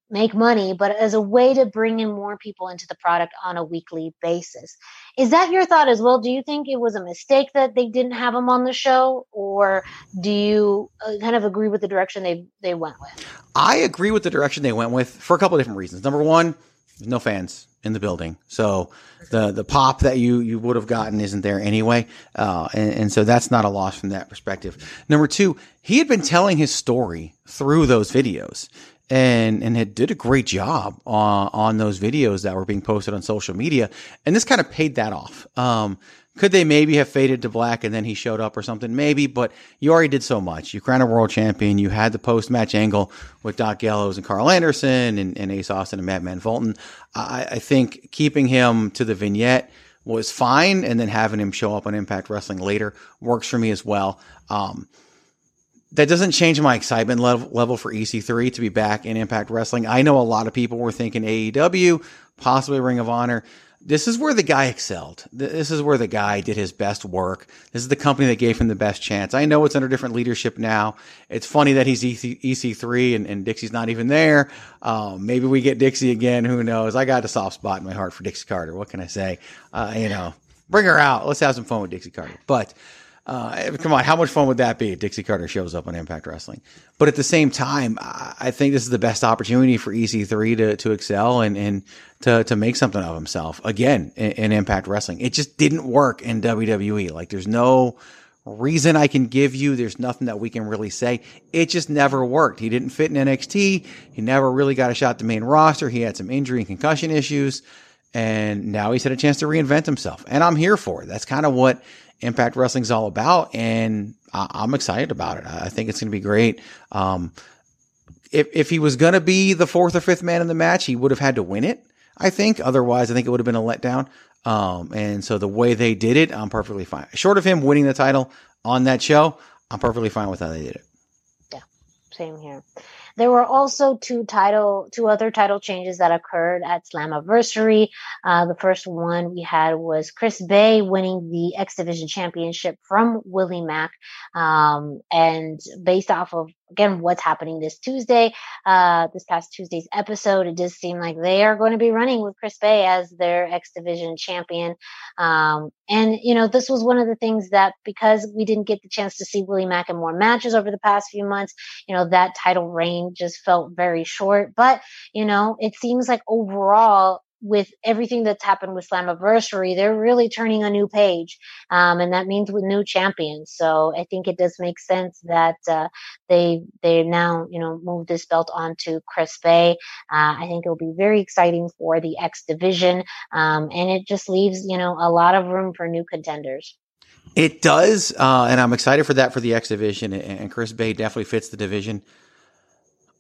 make money, but as a way to bring in more people into the product on a weekly basis. Is that your thought as well? Do you think it was a mistake that they didn't have him on the show, or do you uh, kind of agree with the direction they they went with? I agree with the direction they went with for a couple of different reasons. Number one, there's no fans in the building, so the the pop that you you would have gotten isn't there anyway, uh, and, and so that's not a loss from that perspective. Number two, he had been telling his story through those videos and and it did a great job on on those videos that were being posted on social media, and this kind of paid that off. Um, could they maybe have faded to black and then he showed up or something? Maybe, but you already did so much. You crowned a world champion. You had the post match angle with Doc Gallows and Karl Anderson and, and Ace Austin and Madman Fulton. I, I think keeping him to the vignette was fine, and then having him show up on Impact Wrestling later works for me as well. Um, that doesn't change my excitement level, level for EC3 to be back in Impact Wrestling. I know a lot of people were thinking AEW, possibly Ring of Honor. This is where the guy excelled. This is where the guy did his best work. This is the company that gave him the best chance. I know it's under different leadership now. It's funny that he's EC, 3 and, and, Dixie's not even there. Um, maybe we get Dixie again. Who knows? I got a soft spot in my heart for Dixie Carter. What can I say? Uh, you know, bring her out. Let's have some fun with Dixie Carter. But uh, come on, how much fun would that be if Dixie Carter shows up on Impact Wrestling? But at the same time, I think this is the best opportunity for EC3 to, to excel and, and to, to make something of himself again in, in Impact Wrestling. It just didn't work in WWE. Like there's no reason I can give you. There's nothing that we can really say. It just never worked. He didn't fit in NXT. He never really got a shot at the main roster. He had some injury and concussion issues. And now he's had a chance to reinvent himself. And I'm here for it. That's kind of what Impact Wrestling's all about, and I, am excited about it. I think it's going to be great. Um, if if he was going to be the fourth or fifth man in the match, he would have had to win it. I think. Otherwise, I think it would have been a letdown. Um, and so the way they did it, I'm perfectly fine. Short of him winning the title on that show, I'm perfectly fine with how they did it. Yeah, same here. There were also two title, two other title changes that occurred at Slammiversary. Uh, the first one we had was Chris Bey winning the X Division Championship from Willie Mack, um, and based off of again what's happening this Tuesday, uh, this past Tuesday's episode, it does seem like they are going to be running with Chris Bey as their X Division champion. Um, and you know, this was one of the things that because we didn't get the chance to see Willie Mack in more matches over the past few months, you know, that title reign just felt very short. But you know, it seems like overall with everything that's happened with Slammiversary, they're really turning a new page, um, and that means with new champions. So I think it does make sense that uh, they they now you know move this belt on to Chris Bey. Uh, I think it will be very exciting for the X division, um, and it just leaves you know a lot of room for new contenders. It does, uh, and I'm excited for that for the X division. And, and Chris Bey definitely fits the division.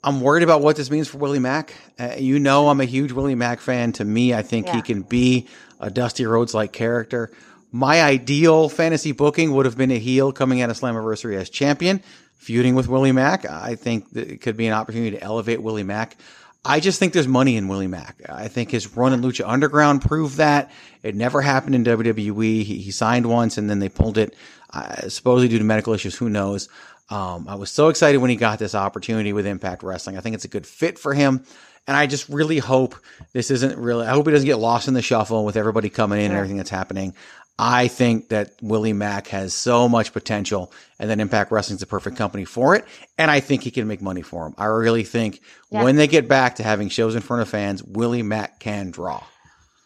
I'm worried about what this means for Willie Mack. Uh, you know, I'm a huge Willie Mack fan. To me, I think he can be a Dusty Rhodes like character. My ideal fantasy booking would have been a heel coming out of Slammiversary as champion, feuding with Willie Mack. I think that it could be an opportunity to elevate Willie Mack. I just think there's money in Willie Mack. I think his run in Lucha Underground proved that. It never happened in WWE. He, he signed once and then they pulled it, uh, supposedly due to medical issues. Who knows? Um, I was so excited when he got this opportunity with Impact Wrestling. I think it's a good fit for him. And I just really hope this isn't really, I hope he doesn't get lost in the shuffle with everybody coming in and everything that's happening. I think that Willie Mack has so much potential and that Impact Wrestling's the perfect company for it. And I think he can make money for him. I really think Yeah. when they get back to having shows in front of fans, Willie Mack can draw.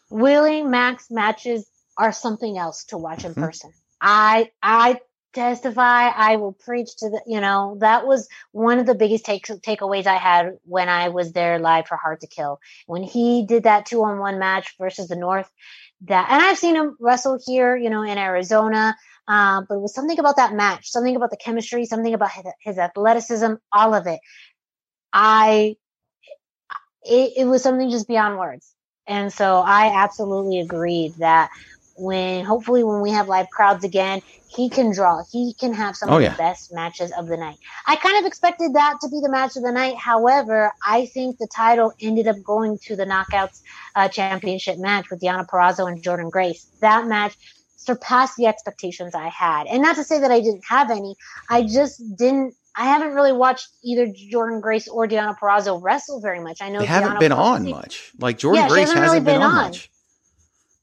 Willie Mack's matches are something else to watch in Mhm. person. I I testify. I will preach to the. You know that was one of the biggest take, takeaways I had when I was there live for Hard to Kill when he did that two on one match versus the North. That and I've seen him wrestle here, you know, in Arizona. Uh, but it was something about that match, something about the chemistry, something about his, his athleticism, all of it. I it, it was something just beyond words. And so I absolutely agreed that when hopefully when we have live crowds again, he can draw. He can have some Oh, of yeah. the best matches of the night. I kind of expected that to be the match of the night. However, I think the title ended up going to the Knockouts uh, Championship match with Deonna Purrazzo and Jordynne Grace. That match surpassed the expectations I had. And not to say that I didn't have any, I just didn't. I haven't really watched either Jordynne Grace or Deonna Purrazzo wrestle very much. I know They haven't Deonna been on much. Like Jordynne Yeah, Grace hasn't hasn't, really been, been on, on. much.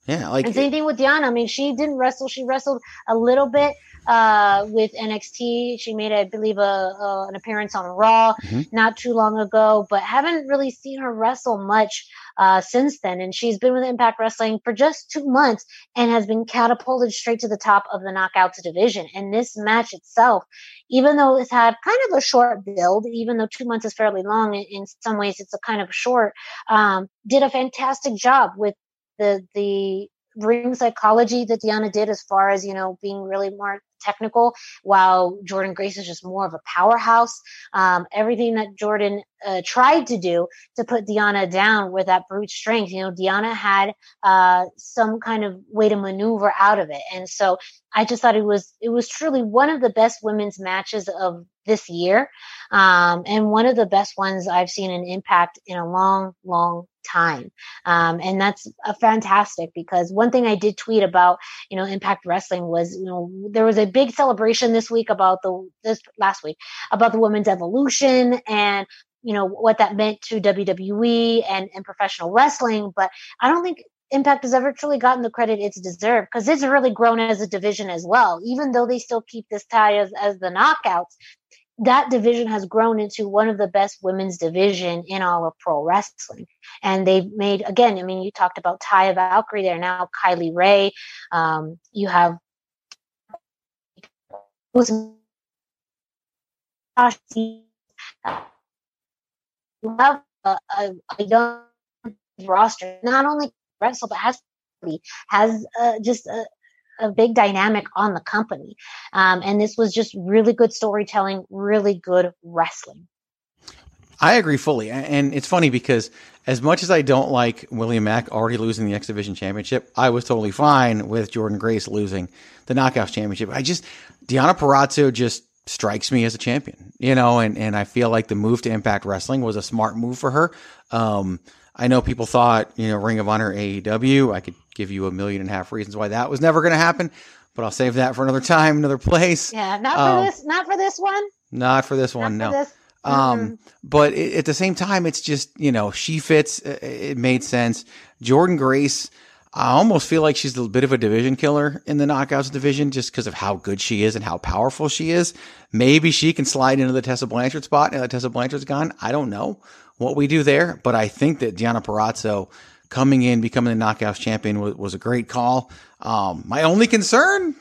Yeah, like and same thing with Deonna. I mean, she didn't wrestle. She wrestled a little bit uh, with NXT. She made, I believe, a, a an appearance on Raw Mhm. not too long ago, but haven't really seen her wrestle much uh, since then. And she's been with Impact Wrestling for just two months and has been catapulted straight to the top of the Knockouts division. And this match itself, even though it's had kind of a short build, even though two months is fairly long, in, in some ways it's a kind of short, um, did a fantastic job with the the ring psychology that Deonna did as far as, you know, being really more technical, while Jordynne Grace is just more of a powerhouse. Um, everything that Jordynne uh, tried to do to put Deonna down with that brute strength, you know, Deonna had uh, some kind of way to maneuver out of it. And so I just thought it was it was truly one of the best women's matches of this year, um, and one of the best ones I've seen in Impact in a long, long time. Um, and that's a fantastic because one thing I did tweet about, you know, Impact Wrestling was, you know, there was a big celebration this week about the this last week about the women's evolution and you know what that meant to WWE and and professional wrestling. But I don't think Impact has ever truly gotten the credit it's deserved because it's really grown as a division as well. Even though they still keep this tie as, as the knockouts, that division has grown into one of the best women's division in all of pro wrestling. And they've made again, I mean, you talked about Taya Valkyrie there now, Kylie Rae. Um, you have a, a, a young roster, not only wrestle, but has has uh, just a, a big dynamic on the company. Um, and this was just really good storytelling, really good wrestling. I agree fully. And it's funny because as much as I don't like William Mack already losing the X Division Championship, I was totally fine with Jordynne Grace losing the Knockouts Championship. I just, Deonna Purrazzo just strikes me as a champion, you know, and, and I feel like the move to Impact Wrestling was a smart move for her. Um, I know people thought, you know, Ring of Honor AEW, I could give you a million and a half reasons why that was never going to happen, but I'll save that for another time, another place. Yeah, not for Um, this, not for this one. Not for this Not one, for no. this. Um, but it, at the same time, it's just you know she fits. uh, It made sense. Jordynne Grace, I almost feel like she's a bit of a division killer in the knockouts division, just because of how good she is and how powerful she is. Maybe she can slide into the Tessa Blanchard spot now that Tessa Blanchard's gone. I don't know what we do there, but I think that Deonna Purrazzo coming in, becoming the knockouts champion was, was a great call. Um, my only concern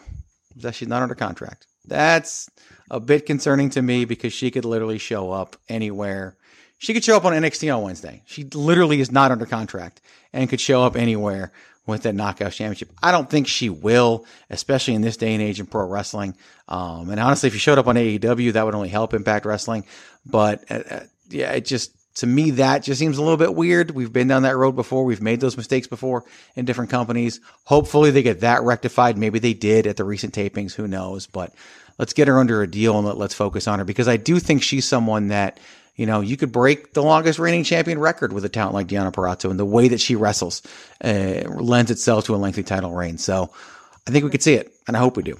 is that she's not under contract. That's a bit concerning to me because she could literally show up anywhere She could show up on NXT on Wednesday. She literally is not under contract and could show up anywhere with that knockout championship. I don't think she will, especially in this day and age in pro wrestling. Um, and honestly, if she showed up on AEW, that would only help Impact Wrestling. But uh, uh, yeah, it just to me that just seems a little bit weird. We've been down that road before. We've made those mistakes before in different companies. Hopefully, they get that rectified. Maybe they did at the recent tapings. Who knows? But let's get her under a deal and let, let's focus on her because I do think she's someone that you know, you could break the longest reigning champion record with a talent like Deonna Purrazzo, and the way that she wrestles uh, lends itself to a lengthy title reign. So I think we could see it, and I hope we do.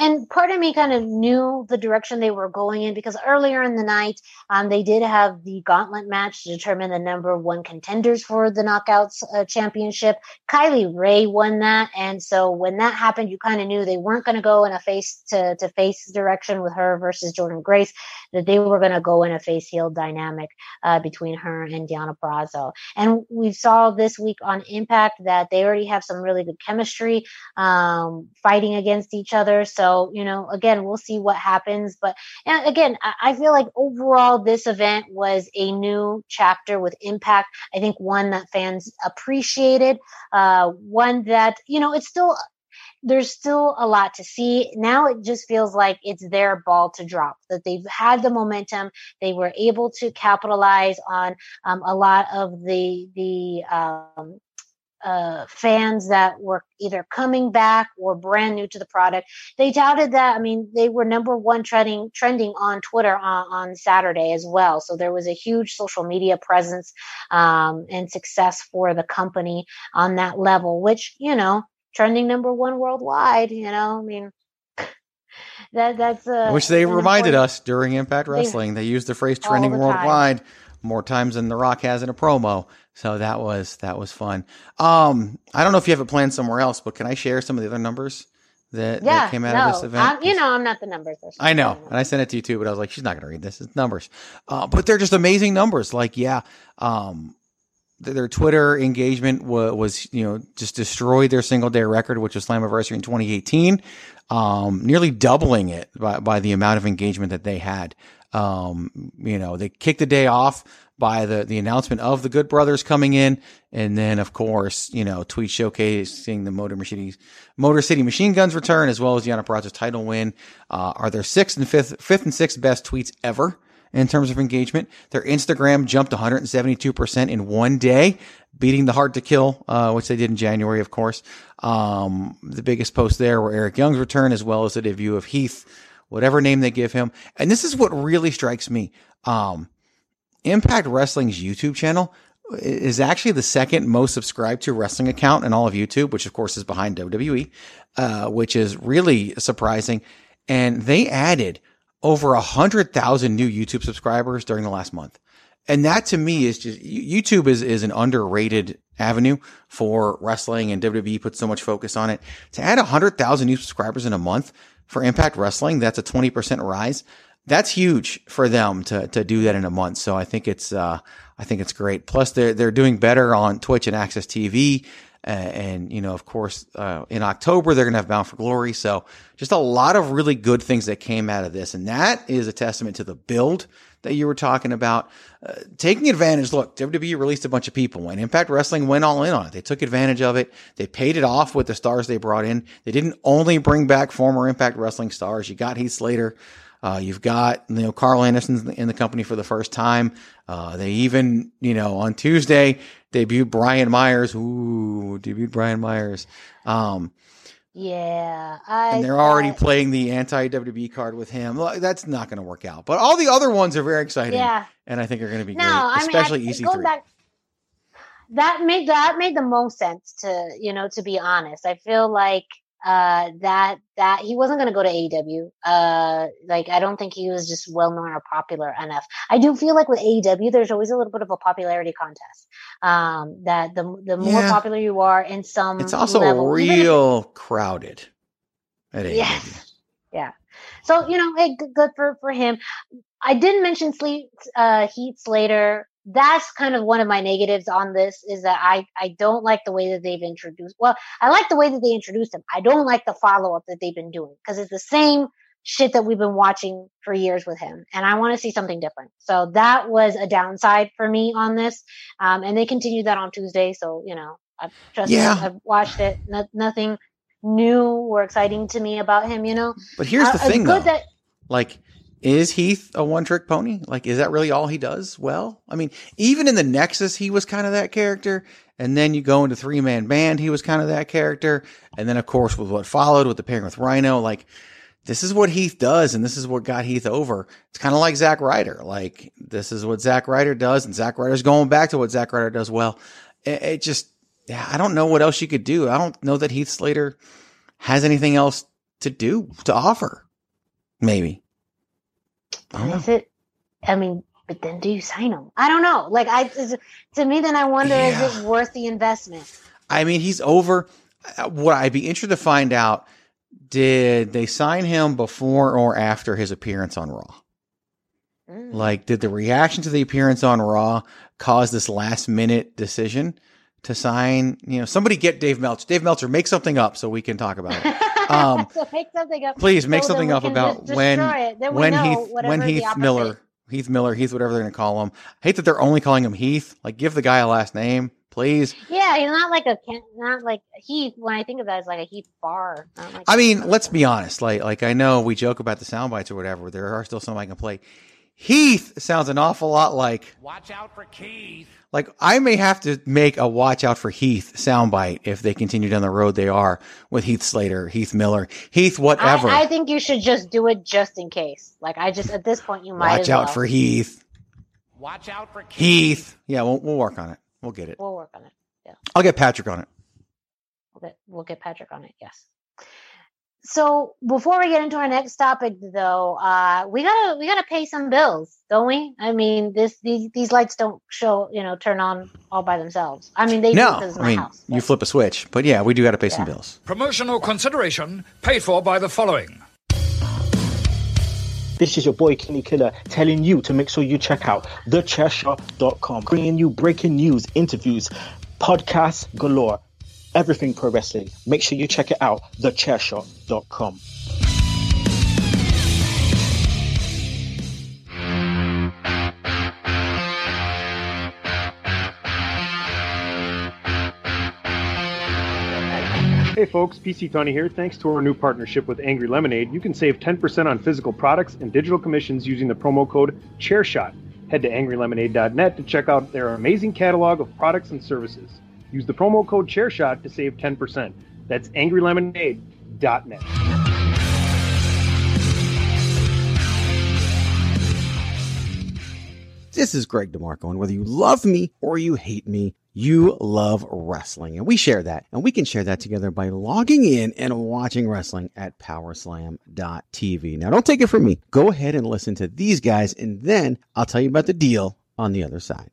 And part of me kind of knew the direction they were going in because earlier in the night, um, they did have the gauntlet match to determine the number one contenders for the Knockouts uh, Championship. Kylie Rae won that, and so when that happened, you kind of knew they weren't going to go in a face to to face direction with her versus Jordynne Grace. That they were going to go in a face heel dynamic uh, between her and Deonna Purrazzo. And we saw this week on Impact that they already have some really good chemistry, um, fighting against each other. So you know, again, we'll see what happens. But again, I feel like overall this event was a new chapter with impact. I think one that fans appreciated, uh, one that, you know, it's still there's still a lot to see. Now it just feels like it's their ball to drop, that they've had the momentum. They were able to capitalize on um, a lot of the, the, um, uh, fans that were either coming back or brand new to the product. They touted that. I mean, they were number one trending trending on Twitter on, on Saturday as well. So there was a huge social media presence um, and success for the company on that level. Which you know, trending number one worldwide. You know, I mean. That, that's uh, which they reminded us during Impact Wrestling. They, they used the phrase "trending the worldwide" time. more times than The Rock has in a promo. So that was that was fun. Um, I don't know if you have it planned somewhere else, but can I share some of the other numbers that, yeah, that came out no, of this event? You know, I'm not the numbers person. I know, and I sent it to you too, but I was like, she's not going to read this. It's numbers, uh, but they're just amazing numbers. Like, yeah, um, their Twitter engagement was, was, you know, just destroyed their single day record, which was Slammiversary in 2018, um, nearly doubling it by, by the amount of engagement that they had. Um, you know, they kicked the day off by the, the announcement of the Good Brothers coming in. And then, of course, you know, tweet showcasing the Motor Machine, Motor City Machine Guns return, as well as Deonna Purrazzo's title win, uh, are their sixth and fifth, fifth and sixth best tweets ever in terms of engagement. Their Instagram jumped 172% in one day, beating the Hard to Kill, uh, which they did in January, of course. Um, the biggest posts there were Eric Young's return, as well as the debut of Heath, whatever name they give him. And this is what really strikes me. Um, Impact Wrestling's YouTube channel is actually the second most subscribed to wrestling account in all of YouTube, which of course is behind WWE, uh, which is really surprising. And they added over a hundred thousand new YouTube subscribers during the last month. And that to me is just YouTube is, is an underrated avenue for wrestling and WWE puts so much focus on it. To add a hundred thousand new subscribers in a month for Impact Wrestling, that's a 20% rise that's huge for them to to do that in a month. So I think it's uh, I think it's great. Plus they're they're doing better on Twitch and AXS TV. And you know, of course, uh, in October they're going to have Bound for Glory. So just a lot of really good things that came out of this, and that is a testament to the build that you were talking about. Uh, taking advantage. Look, WWE released a bunch of people, and Impact Wrestling went all in on it. They took advantage of it. They paid it off with the stars they brought in. They didn't only bring back former Impact Wrestling stars. You got Heath Slater. Uh, you've got, you know, Karl Anderson in the company for the first time. Uh, they even, you know, on Tuesday debuted Brian Myers. Ooh, debuted Brian Myers. Um, yeah, I and they're already playing the anti WWE card with him. That's not going to work out. But all the other ones are very exciting. Yeah, and I think are going to be no, great, I especially mean, EC3. Back, that made that made the most sense to you know to be honest. I feel like uh, that that he wasn't going to go to AEW. Uh, like I don't think he was just well known or popular enough. I do feel like with AEW, there's always a little bit of a popularity contest. Um, that the the more yeah. popular you are in some, it's also level, real if, crowded at AEW. Yes, yeah. So you know, hey, good for for him. I didn't mention Sleep uh, Heath Slater that's kind of one of my negatives on this is that I, I don't like the way that they've introduced. Well, I like the way that they introduced him. I don't like the follow up that they've been doing because it's the same shit that we've been watching for years with him. And I want to see something different. So that was a downside for me on this. Um, and they continued that on Tuesday. So, you know, I've just, Yeah. I've watched it. No, nothing new or exciting to me about him, you know? But here's Uh, the it's thing, though. that like, is Heath a one trick pony? Like, is that really all he does well? I mean, even in the Nexus, he was kind of that character. And then you go into three man band, he was kind of that character. And then, of course, with what followed with the pairing with Rhino, like, this is what Heath does, and this is what got Heath over. It's kind of like Zack Ryder. Like, this is what Zack Ryder does, and Zack Ryder's going back to what Zack Ryder does well. It, it just, yeah, I don't know what else you could do. I don't know that Heath Slater has anything else to do to offer. Maybe. I is it, I mean, but then do you sign him? I don't know. Like, I, is to me, then I wonder, Yeah. is it worth the investment? I mean, he's over. uh, What I'd be interested to find out did they sign him before or after his appearance on Raw? Mm. Like, did the reaction to the appearance on Raw cause this last minute decision to sign? You know, somebody get Dave Meltzer. Dave Meltzer, make something up so we can talk about it. Um, so make something up. Please make so something up about when destroy it. Then we when know Heath when whatever Heath Miller, Heath Miller, Heath, whatever they're gonna call him. I hate that they're only calling him Heath. Like, give the guy a last name, please. Yeah, he's not like a Ken- not like Heath. When I think of that, it's like a Heath bar. not like- I mean, let's be honest. Like, like I know we joke about the sound bites or whatever. There are still some I can play. Heath sounds an awful lot like Watch out for Keith. Like I may have to make a watch out for Heath soundbite if they continue down the road they are with Heath Slater, Heath Miller, Heath whatever. I, I think you should just do it just in case. Like I just at this point you might watch as out well. for Heath. Watch out for Keith. Heath. Yeah, we'll we'll work on it. We'll get it. We'll work on it. Yeah, I'll get Patrick on it. We'll get we'll get Patrick on it. Yes. So before we get into our next topic, though, uh, we gotta we gotta pay some bills, don't we? I mean, this these, these lights don't show, you know, turn on all by themselves. I mean, they do No, 'cause it's I mean house. you flip a switch, but yeah, we do got to pay some bills. Promotional consideration paid for by the following. This is your boy Kenny Killer telling you to make sure you check out thechairshot.com, bringing you breaking news, interviews, podcasts galore, everything pro wrestling. Make sure you check it out, thechairshot.com. Hey folks, PC Tony here. Thanks to our new partnership with Angry Lemonade, you can save 10% on physical products and digital commissions using the promo code ChairShot. Head to angrylemonade.net to check out their amazing catalog of products and services. Use the promo code ChairShot to save 10%. That's angrylemonade.net. This is Greg DeMarco, and whether you love me or you hate me, you love wrestling. And we share that. And we can share that together by logging in and watching wrestling at powerslam.tv. Now, don't take it from me. Go ahead and listen to these guys, and then I'll tell you about the deal on the other side.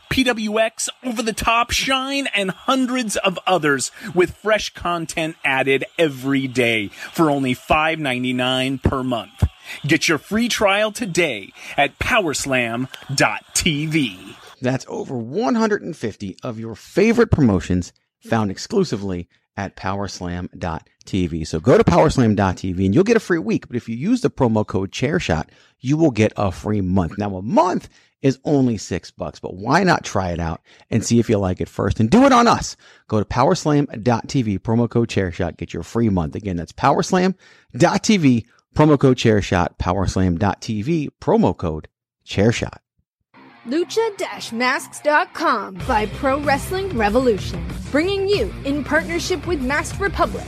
PWX, Over the Top, Shine, and hundreds of others with fresh content added every day for only $5.99 per month. Get your free trial today at powerslam.tv. That's over 150 of your favorite promotions found exclusively at powerslam.tv. So go to powerslam.tv and you'll get a free week. But if you use the promo code chairshot, you will get a free month. Now a month is only six bucks, but why not try it out and see if you like it first and do it on us? Go to powerslam.tv, promo code chairshot, get your free month. Again, that's powerslam.tv, promo code chairshot, powerslam.tv, promo code chairshot. Lucha-Masks.com by Pro Wrestling Revolution, bringing you in partnership with Masked Republic,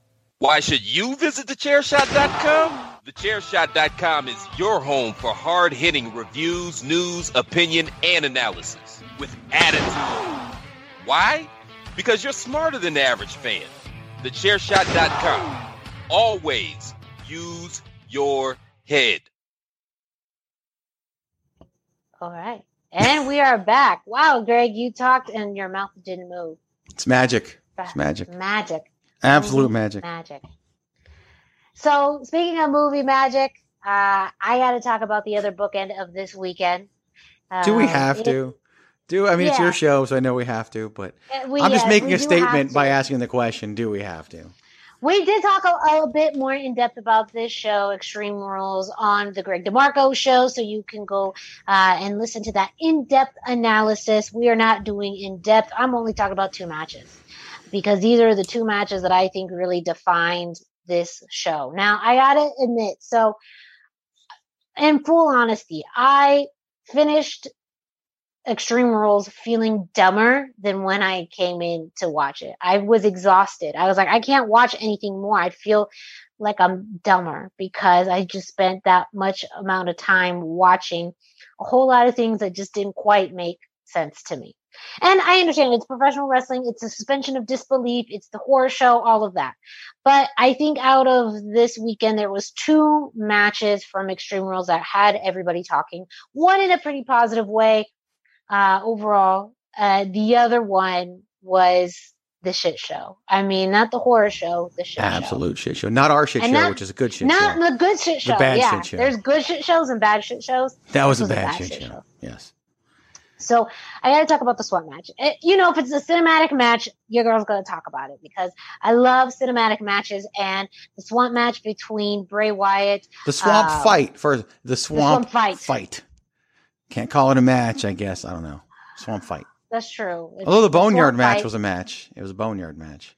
Why should you visit thechairshot.com? Thechairshot.com is your home for hard hitting reviews, news, opinion, and analysis with attitude. Why? Because you're smarter than the average fan. Thechairshot.com. Always use your head. All right. And we are back. Wow, Greg, you talked and your mouth didn't move. It's magic. It's magic. Magic. Absolute magic. Magic. So, speaking of movie magic, uh, I got to talk about the other bookend of this weekend. Do we Um, have it- to? Do I mean it's your show, so I know we have to, but Uh, we- I'm just yes, making a statement by asking the question, do we have to? We did talk a, a bit more in depth about this show, Extreme Rules, on the Greg DeMarco show, so you can go uh, and listen to that in depth analysis. We are not doing in depth. I'm only talking about two matches because these are the two matches that I think really defined this show. Now, I gotta admit, so in full honesty, I finished Extreme Rules feeling dumber than when I came in to watch it. I was exhausted. I was like, I can't watch anything more. I feel like I'm dumber because I just spent that much amount of time watching a whole lot of things that just didn't quite make sense to me. And I understand it's professional wrestling, it's a suspension of disbelief, it's the horror show, all of that. But I think out of this weekend there was two matches from Extreme Rules that had everybody talking. One in a pretty positive way, uh, overall. Uh, the other one was the shit show. I mean, not the horror show, the shit show. Absolute shit show. Not our shit And show, not- which is a good shit Not show. Not the good shit show. The bad yeah, shit show. there's good shit shows and bad shit shows. That was a This bad shit show. Yes. So I got to talk about the swamp match. It- you know, if it's a cinematic match, your girl's going to talk about it because I love cinematic matches and the swamp match between Bray Wyatt. The swamp uh, fight first. The swamp, swamp fight. Can't call it a match, I guess. I don't know. Swamp fight. That's true. It's Although the boneyard match fight. was a match. It was a boneyard match.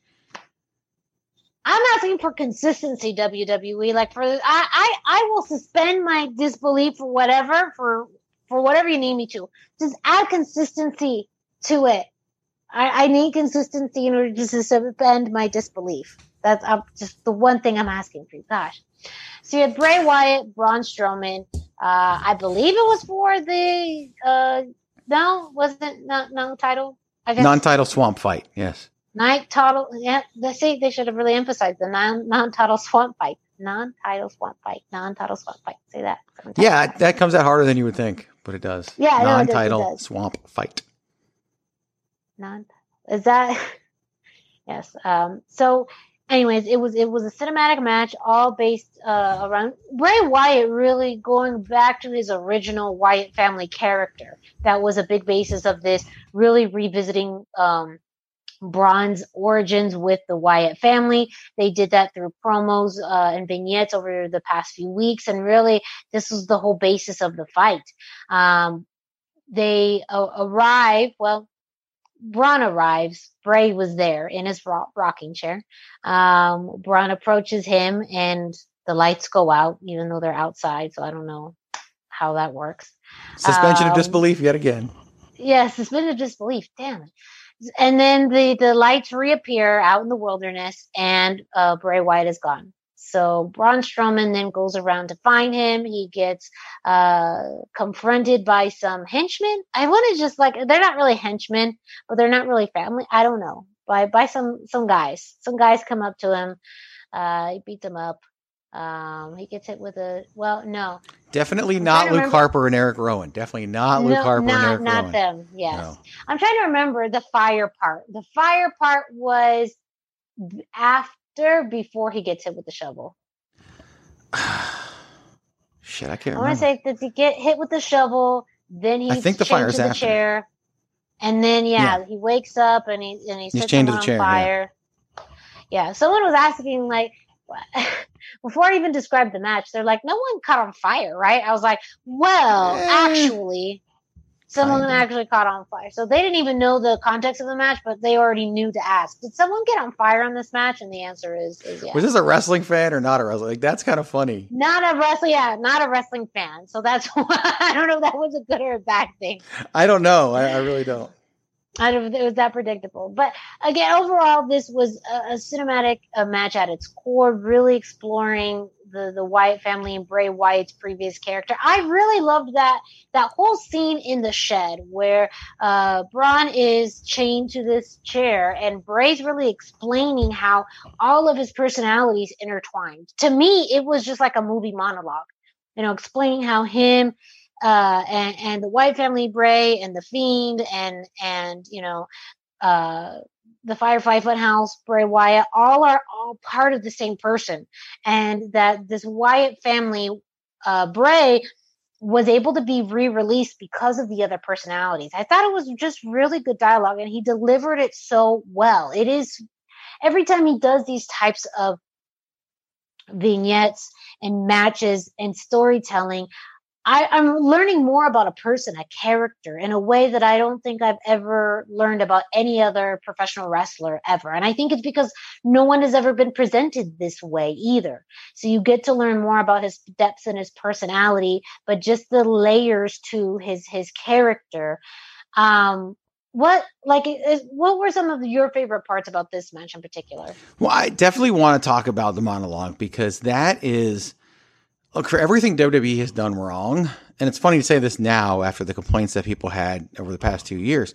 I'm asking for consistency, WWE. Like for I, I, I will suspend my disbelief for whatever for for whatever you need me to. Just add consistency to it. I, I need consistency in order to suspend my disbelief. That's uh, just the one thing I'm asking for. Gosh. So you had Bray Wyatt, Braun Strowman. Uh, I believe it was for the uh, no, wasn't no, no title. I guess Non-title swamp fight. Yes. Night title, yeah. They say they should have really emphasized the non non-title swamp fight, non-title swamp fight, non-title swamp fight. Say that. seven times. Yeah, that comes out harder than you would think, but it does. Yeah, I know it does, it Non-title does. swamp fight. non. Is that? yes. Um. So, anyways, it was it was a cinematic match, all based uh, around Bray Wyatt really going back to his original Wyatt family character. That was a big basis of this, really revisiting um, Braun's origins with the Wyatt family. They did that through promos uh, and vignettes over the past few weeks, and really, this was the whole basis of the fight. Um, they uh, arrive. Well, Braun arrives. Bray was there in his ro- rocking chair. Um, Braun approaches him, and the lights go out, even though they're outside. So I don't know how that works. Suspension of Um, disbelief yet again. yeah, suspended disbelief. Damn it. And then the, the lights reappear out in the wilderness and uh, Bray Wyatt is gone. So Braun Strowman then goes around to find him. He gets uh, confronted by some henchmen. I want to just like they're not really henchmen, but they're not really family. I don't know. By by some some guys. Some guys come up to him. Uh, he beats them up. Um, he gets hit with a well, no, Definitely not Luke remember- Harper and Eric Rowan. Definitely not Luke no, Harper not, and Eric not Rowan. them. Yes. No. I'm trying to remember the fire part. The fire part was after, before he gets hit with the shovel. Shit, I can't I want to say that he get hit with the shovel, then I think the fire's to the after. chair, and then yeah, Yeah. he wakes up and he and he He's chained to the chair, on yeah. fire. Yeah. someone was asking like. Before I even described the match, they're like, "No one caught on fire, right?" I was like, "Well, Eh. actually, Some of Kinda. them actually caught on fire. So they didn't even know the context of the match, but they already knew to ask, did someone get on fire on this match? And the answer is, is yes. Was this a wrestling fan or not a wrestling? Like, that's kind of funny. Not a wrestling, yeah, not a wrestling fan. So that's why I don't know if that was a good or a bad thing. I don't know. I, I really don't. I don't know if it was that predictable. But again, overall, this was a, a cinematic uh match at its core, really exploring the, the Wyatt family and Bray Wyatt's previous character. I really loved that that whole scene in the shed where uh, Braun is chained to this chair and Bray's really explaining how all of his personalities intertwined. To me, it was just like a movie monologue, you know, explaining how him uh, and and the Wyatt family, Bray, and the Fiend, and and you know, uh, the Firefly Funhouse, Bray Wyatt, all are all part of the same person, and that this Wyatt family, uh, Bray, was able to be re-released because of the other personalities. I thought it was just really good dialogue, and he delivered it so well. It is every time he does these types of vignettes and matches and storytelling. I, I'm learning more about a person, a character, in a way that I don't think I've ever learned about any other professional wrestler ever. And I think it's because no one has ever been presented this way either. So you get to learn more about his depths and his personality, but just the layers to his his character. Um, what like is, what were some of your favorite parts about this match in particular? Well, I definitely want to talk about the monologue because that is look for everything WWE has done wrong. And it's funny to say this now after the complaints that people had over the past two years.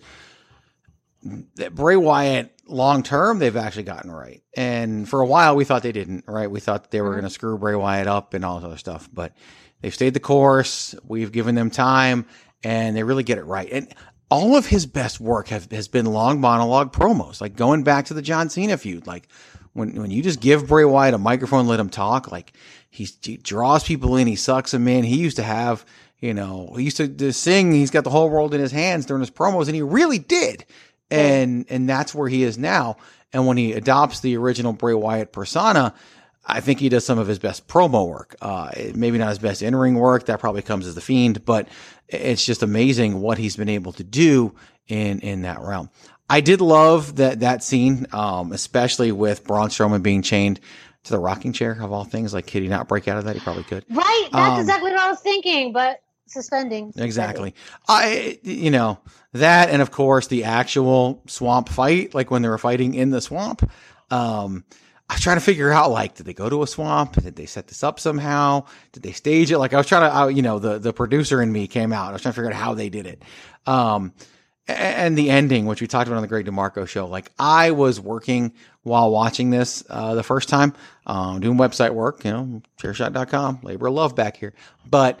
That Bray Wyatt, long term, they've actually gotten right. And for a while, we thought they didn't, right? We thought they were mm-hmm. going to screw Bray Wyatt up and all this other stuff. But they've stayed the course. We've given them time and they really get it right. And all of his best work have, has been long monologue promos, like going back to the John Cena feud. Like when, when you just give Bray Wyatt a microphone, let him talk, like he draws people in, he sucks them in. He used to have, you know, he used to, to sing, he's got the whole world in his hands during his promos, and he really did. And, and that's where he is now. And when he adopts the original Bray Wyatt persona, I think he does some of his best promo work. Uh, maybe not his best in ring work. That probably comes as the fiend, but it's just amazing what he's been able to do in, in that realm. I did love that, that scene, um, especially with Braun Strowman being chained to the rocking chair of all things. Like, could he not break out of that? He probably could. Right, that's Um, exactly what I was thinking, but suspending. Exactly. I, you know, that and of course the actual swamp fight, like when they were fighting in the swamp. Um, I was trying to figure out, like, did they go to a swamp? Did they set this up somehow? Did they stage it? Like, I was trying to, I, you know, the, the producer in me came out. I was trying to figure out how they did it. Um, and the ending, which we talked about on the Greg DeMarco show, like I was working while watching this, uh, the first time, um, doing website work, you know, chairshot.com, labor of love back here. But,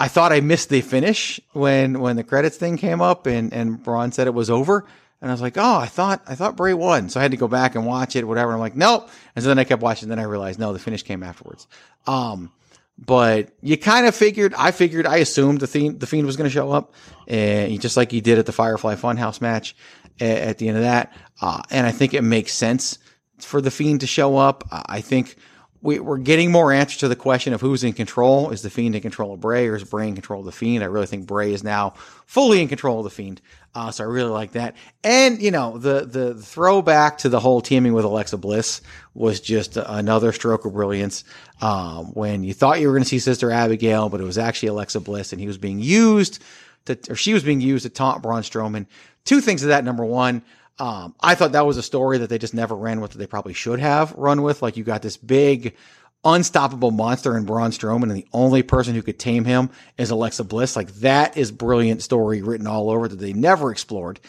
I thought I missed the finish when when the credits thing came up and and Braun said it was over. And I was like, oh, I thought I thought Bray won, so I had to go back and watch it, whatever. I'm like, nope. And so then I kept watching. Then I realized, no, the finish came afterwards. Um, but you kind of figured. I figured. I assumed the fiend the fiend was going to show up, and just like he did at the Firefly Funhouse match at the end of that. Uh, and I think it makes sense for the fiend to show up. I think we, we're getting more answers to the question of who's in control. Is the Fiend in control of Bray or is Bray in control of the Fiend? I really think Bray is now fully in control of the Fiend. Uh, so I really like that. And, you know, the, the throwback to the whole teaming with Alexa Bliss was just another stroke of brilliance. Um, when you thought you were going to see Sister Abigail, but it was actually Alexa Bliss and he was being used to, or she was being used to taunt Braun Strowman. Two things to that. Number one, um, I thought that was a story that they just never ran with that they probably should have run with. Like you got this big, unstoppable monster in Braun Strowman, and the only person who could tame him is Alexa Bliss. Like that is brilliant story written all over that they never explored.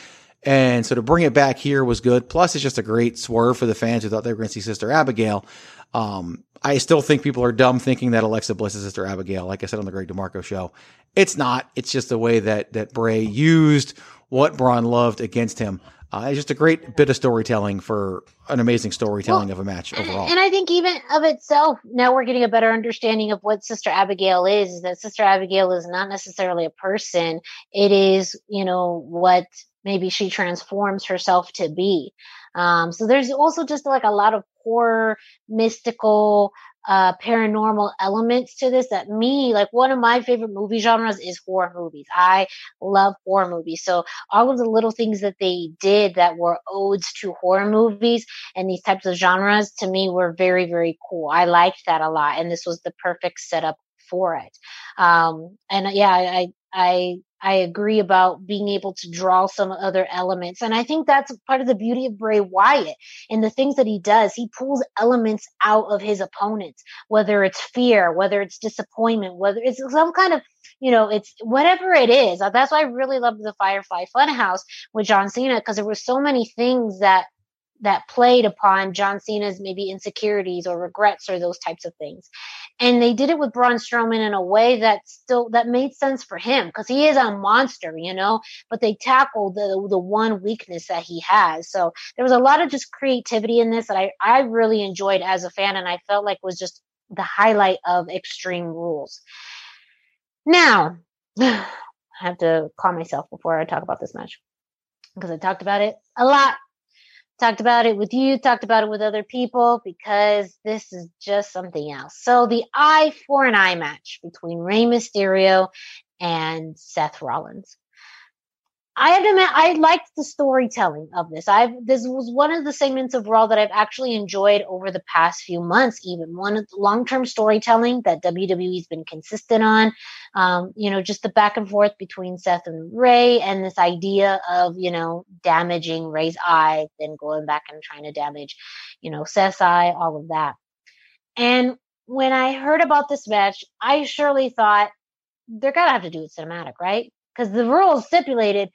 And so to bring it back here was good. Plus, it's just a great swerve for the fans who thought they were going to see Sister Abigail. Um, I still think people are dumb thinking that Alexa Bliss is Sister Abigail. Like I said on the Greg DeMarco show, it's not. It's just the way that that Bray used what Braun loved against him. Uh, it's just a great bit of storytelling for an amazing storytelling of a match overall. And I think even of itself, now we're getting a better understanding of what Sister Abigail is, is that Sister Abigail is not necessarily a person. It is, you know, what maybe she transforms herself to be. Um, so there's also just like a lot of horror, mystical, uh, paranormal elements to this that me, like one of my favorite movie genres is horror movies. I love horror movies. So all of the little things that they did that were odes to horror movies and these types of genres to me were very, very cool. I liked that a lot. And this was the perfect setup for it. Um, and yeah, I, I, I agree about being able to draw some other elements. And I think that's part of the beauty of Bray Wyatt and the things that he does. He pulls elements out of his opponents, whether it's fear, whether it's disappointment, whether it's some kind of, you know, it's whatever it is. That's why I really loved the Firefly Funhouse with John Cena because there were so many things that that played upon John Cena's maybe insecurities or regrets or those types of things. And they did it with Braun Strowman in a way that still that made sense for him because he is a monster, you know, but they tackled the the one weakness that he has. So there was a lot of just creativity in this that I I really enjoyed as a fan and I felt like was just the highlight of Extreme Rules. Now, I have to calm myself before I talk about this match because I talked about it a lot talked about it with you, talked about it with other people because this is just something else. So the eye for an eye match between Rey Mysterio and Seth Rollins. I have to I liked the storytelling of this. I've this was one of the segments of Raw that I've actually enjoyed over the past few months. Even one of the long term storytelling that WWE's been consistent on. Um, you know, just the back and forth between Seth and Rey, and this idea of you know damaging Rey's eye, then going back and trying to damage, you know, Seth's eye, all of that. And when I heard about this match, I surely thought they're gonna have to do it cinematic, right? Because the rules stipulated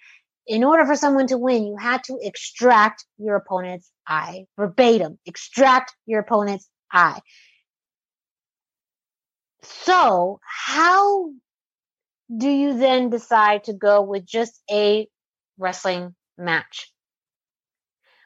in order for someone to win, you had to extract your opponent's eye verbatim. Extract your opponent's eye. So, how do you then decide to go with just a wrestling match?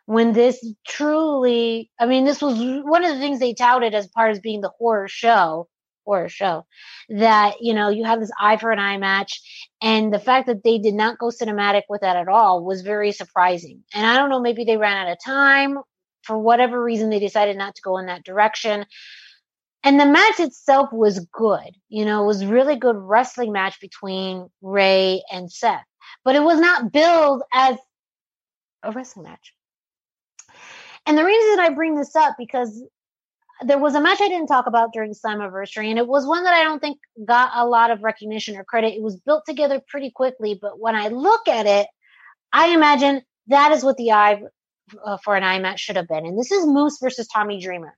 When this truly, I mean, this was one of the things they touted as part of being the horror show horror show that you know you have this eye for an eye match and the fact that they did not go cinematic with that at all was very surprising. And i don't know maybe they ran out of time. For whatever reason they decided not to go in that direction. And the match itself was good. You know it was really good wrestling match between Rey and seth. But it was not billed as a wrestling match. And the reason I bring this up because there was a match I didn't talk about during Slammiversary, and it was one that I don't think got a lot of recognition or credit. It was built together pretty quickly, but when I look at it, I imagine that is what the eye uh, for an eye match should have been. And this is Moose versus Tommy Dreamer.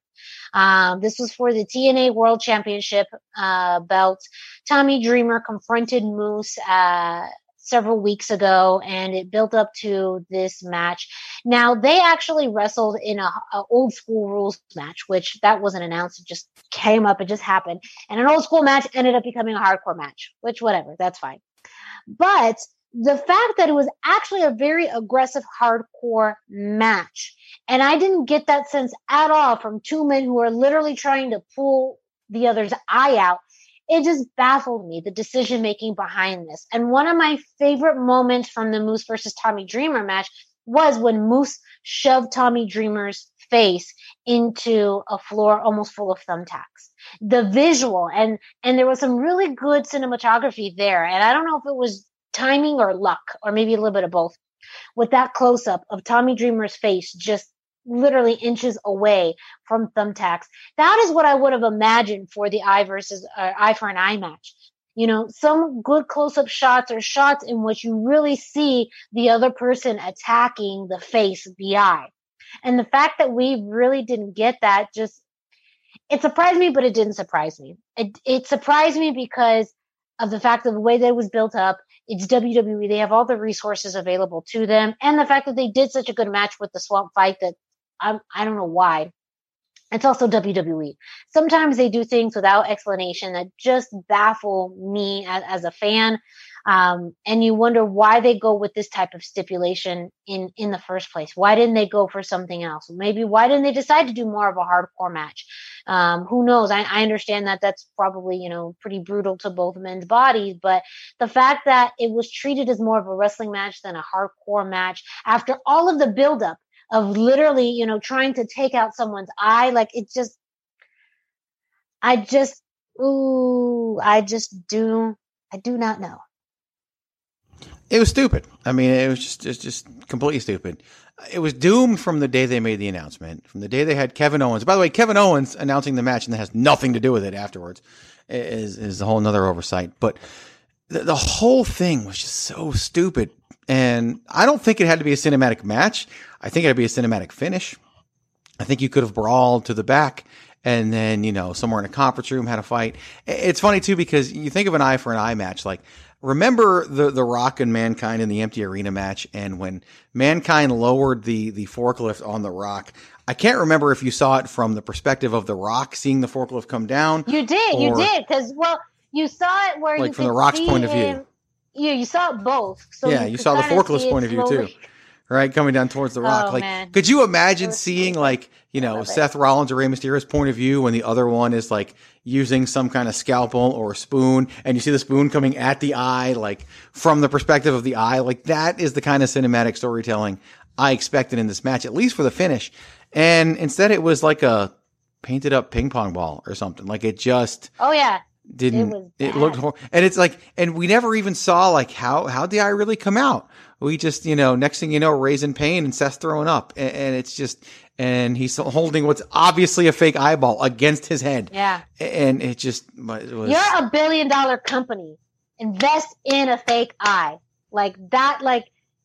Um, this was for the TNA World Championship uh, belt. Tommy Dreamer confronted Moose uh, several weeks ago and it built up to this match. Now they actually wrestled in a, a, old school rules match, which that wasn't announced. It just came up. It just happened. And an old school match ended up becoming a hardcore match, which whatever, that's fine. But the fact that it was actually a very aggressive hardcore match. And I didn't get that sense at all from two men who are literally trying to pull the other's eye out it just baffled me the decision making behind this. And one of my favorite moments from the Moose versus Tommy Dreamer match was when Moose shoved Tommy Dreamer's face into a floor almost full of thumbtacks. The visual and and there was some really good cinematography there. And I don't know if it was timing or luck or maybe a little bit of both. With that close up of Tommy Dreamer's face just literally inches away from thumbtacks. That is what I would have imagined for the eye versus uh, eye for an eye match. You know, some good close up shots or shots in which you really see the other person attacking the face, the eye. And the fact that we really didn't get that just, it surprised me, but it didn't surprise me. It, it surprised me because of the fact of the way that it was built up. It's WWE. They have all the resources available to them. And the fact that they did such a good match with the swamp fight that I'm, I don't know why. It's also WWE. Sometimes they do things without explanation that just baffle me as, as a fan. Um, and you wonder why they go with this type of stipulation in in the first place. Why didn't they go for something else? Maybe why didn't they decide to do more of a hardcore match? Um, who knows? I, I understand that that's probably you know pretty brutal to both men's bodies, but the fact that it was treated as more of a wrestling match than a hardcore match after all of the buildup of literally, you know, trying to take out someone's eye. Like it just, I just, ooh, I just do, I do not know. It was stupid. I mean, it was just, just, just completely stupid. It was doomed from the day they made the announcement, from the day they had Kevin Owens. By the way, Kevin Owens announcing the match and that has nothing to do with it afterwards is, is a whole nother oversight. But the, the whole thing was just so stupid. And I don't think it had to be a cinematic match. I think it'd be a cinematic finish. I think you could have brawled to the back and then, you know, somewhere in a conference room had a fight. It's funny too because you think of an eye for an eye match. Like, remember the, the Rock and Mankind in the empty arena match? And when Mankind lowered the, the forklift on the Rock, I can't remember if you saw it from the perspective of the Rock seeing the forklift come down. You did, you did, because well, you saw it where Like you from the Rock's point of view. Yeah, you saw it both. So yeah, you could saw the kinda forklift's see it point of view slowly- too. Right, coming down towards the rock. Oh, like, man. could you imagine seeing like, you know, love it. Seth Rollins or Rey Mysterio's point of view when the other one is like using some kind of scalpel or spoon and you see the spoon coming at the eye, like from the perspective of the eye? Like that is the kind of cinematic storytelling I expected in this match, at least for the finish. And instead it was like a painted up ping pong ball or something. Like it just, Oh yeah, didn't was it, looked hor- and it's like and we never even saw like how how the eye really come out we just you know next thing you know Rey's in pain and seth's throwing up and, and it's just and he's holding what's obviously a fake eyeball against his head yeah. and it just it was You're a billion dollar company. Invest in a fake eye like that. Like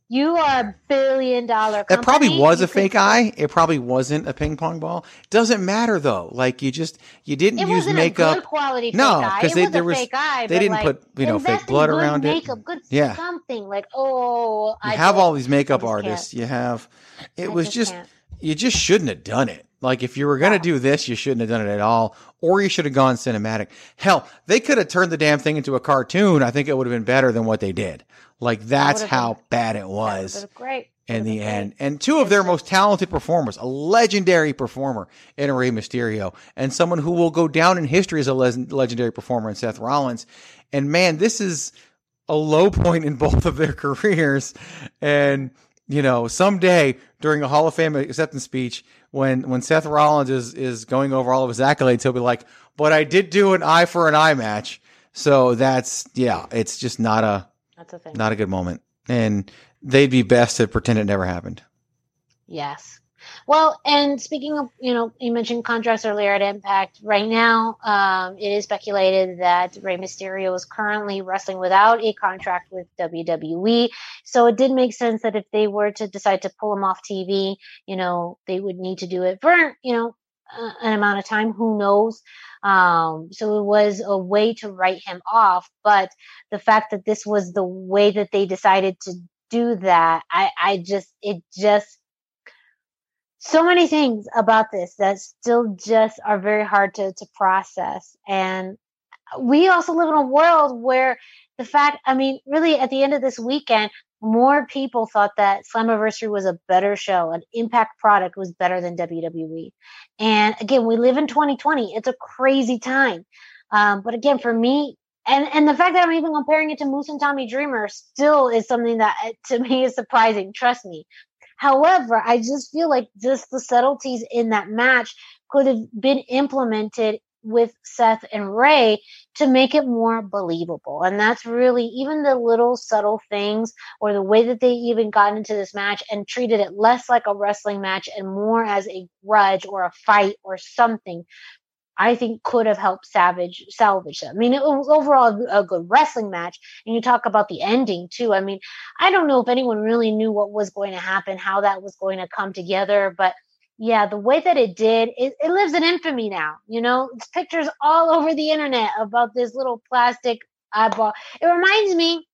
you are a billion dollar. that probably was You a fake eye it probably wasn't a ping pong ball doesn't matter though like you just you didn't It use makeup good quality No, fake eye. 'cause It they- there a was- fake eye. they didn't like, put, you know, fake blood around it. makeup, Good Yeah. something like oh. you I have all these makeup artists can't. you have it I was just just. You just shouldn't have done it like if you were going to do this you shouldn't have done it at all or you should have gone cinematic hell they could have turned the damn thing into a cartoon i think it would have been better than what they did like that's would've how been- bad it was great. in the end. great. And two of their most talented performers, a legendary performer in Rey Mysterio, and someone who will go down in history as a les- legendary performer in Seth Rollins. And man, this is a low point in both of their careers. And you know, someday during a Hall of Fame acceptance speech, when when Seth Rollins is is going over all of his accolades, he'll be like, "But I did do an eye for an eye match." So that's yeah, it's just not a That's a thing. not a good moment. And they'd be best to pretend it never happened. Yes. Well, and speaking of, you know, you mentioned contracts earlier at Impact. Right now, um, it is speculated that Rey Mysterio is currently wrestling without a contract with WWE. So it did make sense that if they were to decide to pull him off TV, you know, they would need to do it for, you know, uh, an amount of time. Who knows? Um, so it was a way to write him off. But the fact that this was the way that they decided to do that, I, I just, it just, so many things about this that still just are very hard to, to process. And we also live in a world where the fact, I mean, really at the end of this weekend, more people thought that Slammiversary was a better show, an impact product was better than WWE. And again, we live in 2020. It's a crazy time. Um, but again, for me, and, and the fact that I'm even comparing it to Moose and Tommy Dreamer still is something that to me is surprising. Trust me. However, I just feel like just the subtleties in that match could have been implemented with Seth and Rey to make it more believable. And that's really even the little subtle things or the way that they even got into this match and treated it less like a wrestling match and more as a grudge or a fight or something. I think could have helped Savage salvage them. I mean, it was overall a good wrestling match. And you talk about the ending too. I mean, I don't know if anyone really knew what was going to happen, how that was going to come together, but yeah, the way that it did, it, it lives in infamy now. You know, it's pictures all over the internet about this little plastic eyeball. It reminds me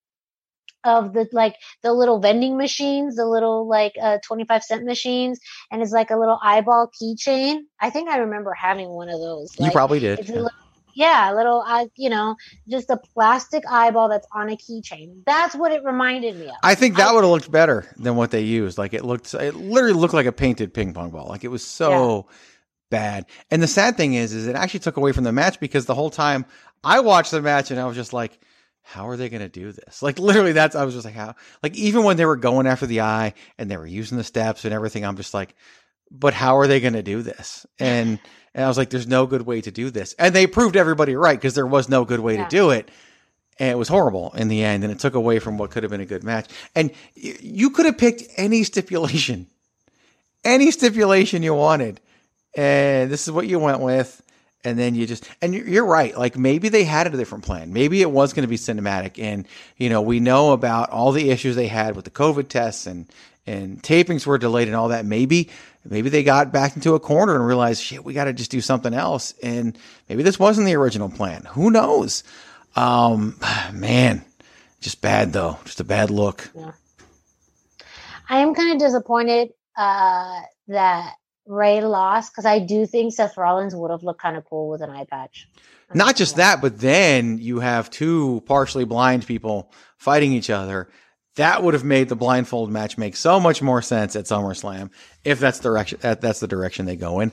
of the like the little vending machines, the little like uh 25 cent machines, and it's like a little eyeball keychain. I think I remember having one of those. you probably did. it's a little, yeah, a little, uh, you know, just a plastic eyeball that's on a keychain. That's what it reminded me of. I think that would have looked better than what they used. Like it looked, it literally looked like a painted ping pong ball. Like it was so bad. And the sad thing is, is it actually took away from the match because the whole time I watched the match and I was just like, how are they going to do this? Like literally that's, I was just like, how, like even when they were going after the eye and they were using the steps and everything, I'm just like, but how are they going to do this? And and I was like, there's no good way to do this. And they proved everybody right because there was no good way Yeah. to do it. And it was horrible in the end, and it took away from what could have been a good match. And y- you could have picked any stipulation, any stipulation you wanted, and this is what you went with. And then you just, and you're, right. Like maybe they had a different plan. Maybe it was going to be cinematic. And, you know, we know about all the issues they had with the COVID tests and, and tapings were delayed and all that. Maybe, maybe they got back into a corner and realized, shit, we got to just do something else. And maybe this wasn't the original plan. Who knows? Um, man, just bad though. Just a bad look. I am kind of disappointed uh, that Rey lost because I do think Seth Rollins would have looked kind of cool with an eye patch. Not just that, but then you have two partially blind people fighting each other. That would have made the blindfold match make so much more sense at SummerSlam if that's the direction that, that's the direction they go in.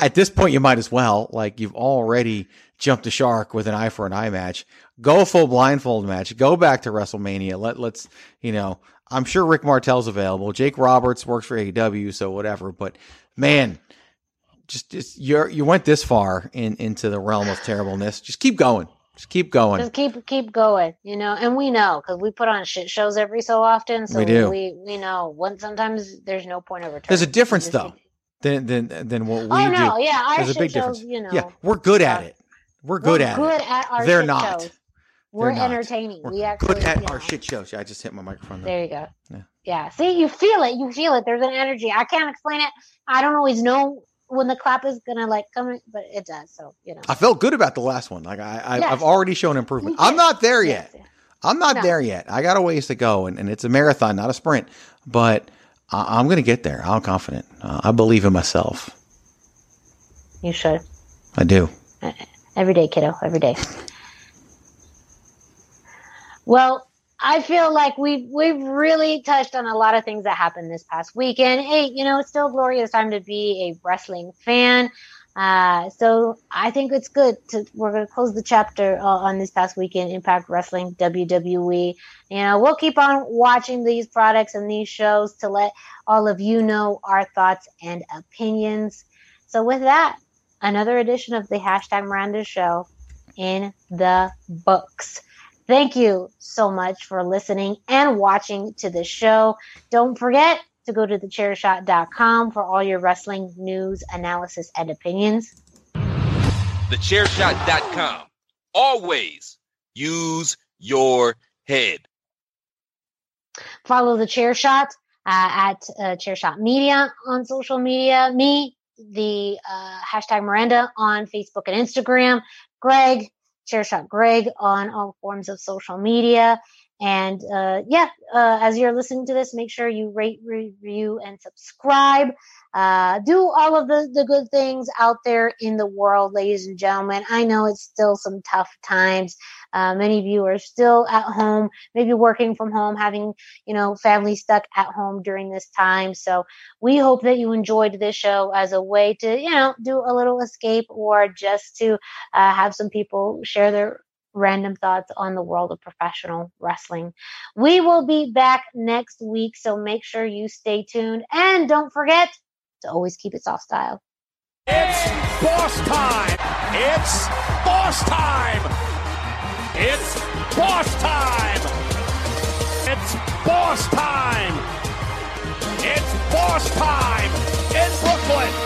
At this point, you might as well like you've already jumped the shark with an eye for an eye match. Go full blindfold match. Go back to WrestleMania. Let let's you know. I'm sure Rick Martel's available. Jake Roberts works for AEW, so whatever. But man, just just you you went this far in into the realm of terribleness. Just keep going. Just keep going. Just keep keep going, you know. And we know because we put on shit shows every so often, so We do. We we know when sometimes there's no point of return. There's a difference though than than than what we Oh, do. no, yeah, our There's a big shows, difference. you know, yeah, we're good uh, at it. We're good we're at good it. at our They're not. shows. We're not. entertaining. We're we actually good at our shit shows. Yeah, I just hit my microphone. There you go. Yeah. Yeah. See, you feel it. You feel it. There's an energy. I can't explain it. I don't always know when the clap is gonna like come, but it does. So you know. I felt good about the last one. Like I, I Yes. I've already shown improvement. I'm not there Yes, yet. I'm not No. there yet. I got a ways to go, and, and it's a marathon, not a sprint. But I, I'm going to get there. I'm confident. Uh, I believe in myself. You should. I do. Every day, kiddo. Every day. Well, I feel like we've we've really touched on a lot of things that happened this past weekend. Hey, you know, it's still a glorious time to be a wrestling fan. Uh, so I think it's good to we're going to close the chapter uh, on this past weekend Impact Wrestling WWE. You know, we'll keep on watching these products and these shows to let all of you know our thoughts and opinions. So with that, another edition of the hashtag Miranda Show in the books. Thank you so much for listening and watching to the show. Don't forget to go to thechairshot.com for all your wrestling news, analysis, and opinions. Thechairshot.com. Always use your head. Follow the Chairshot uh, at uh, Chairshot Media on social media. Me, the uh, hashtag Miranda on Facebook and Instagram. Greg, Chairshot Greg on all forms of social media. And uh, yeah, uh, as you're listening to this, make sure you rate, review, and subscribe. Uh, do all of the, the good things out there in the world, ladies and gentlemen. I know it's still some tough times. Uh, many of you are still at home, maybe working from home, having, you know, family stuck at home during this time. So we hope that you enjoyed this show as a way to, you know, do a little escape or just to uh, have some people share their random thoughts on the world of professional wrestling. We will be back next week, so make sure you stay tuned and don't forget to always keep it soft style. It's boss time! It's boss time! It's boss time! It's boss time! It's boss time in Brooklyn!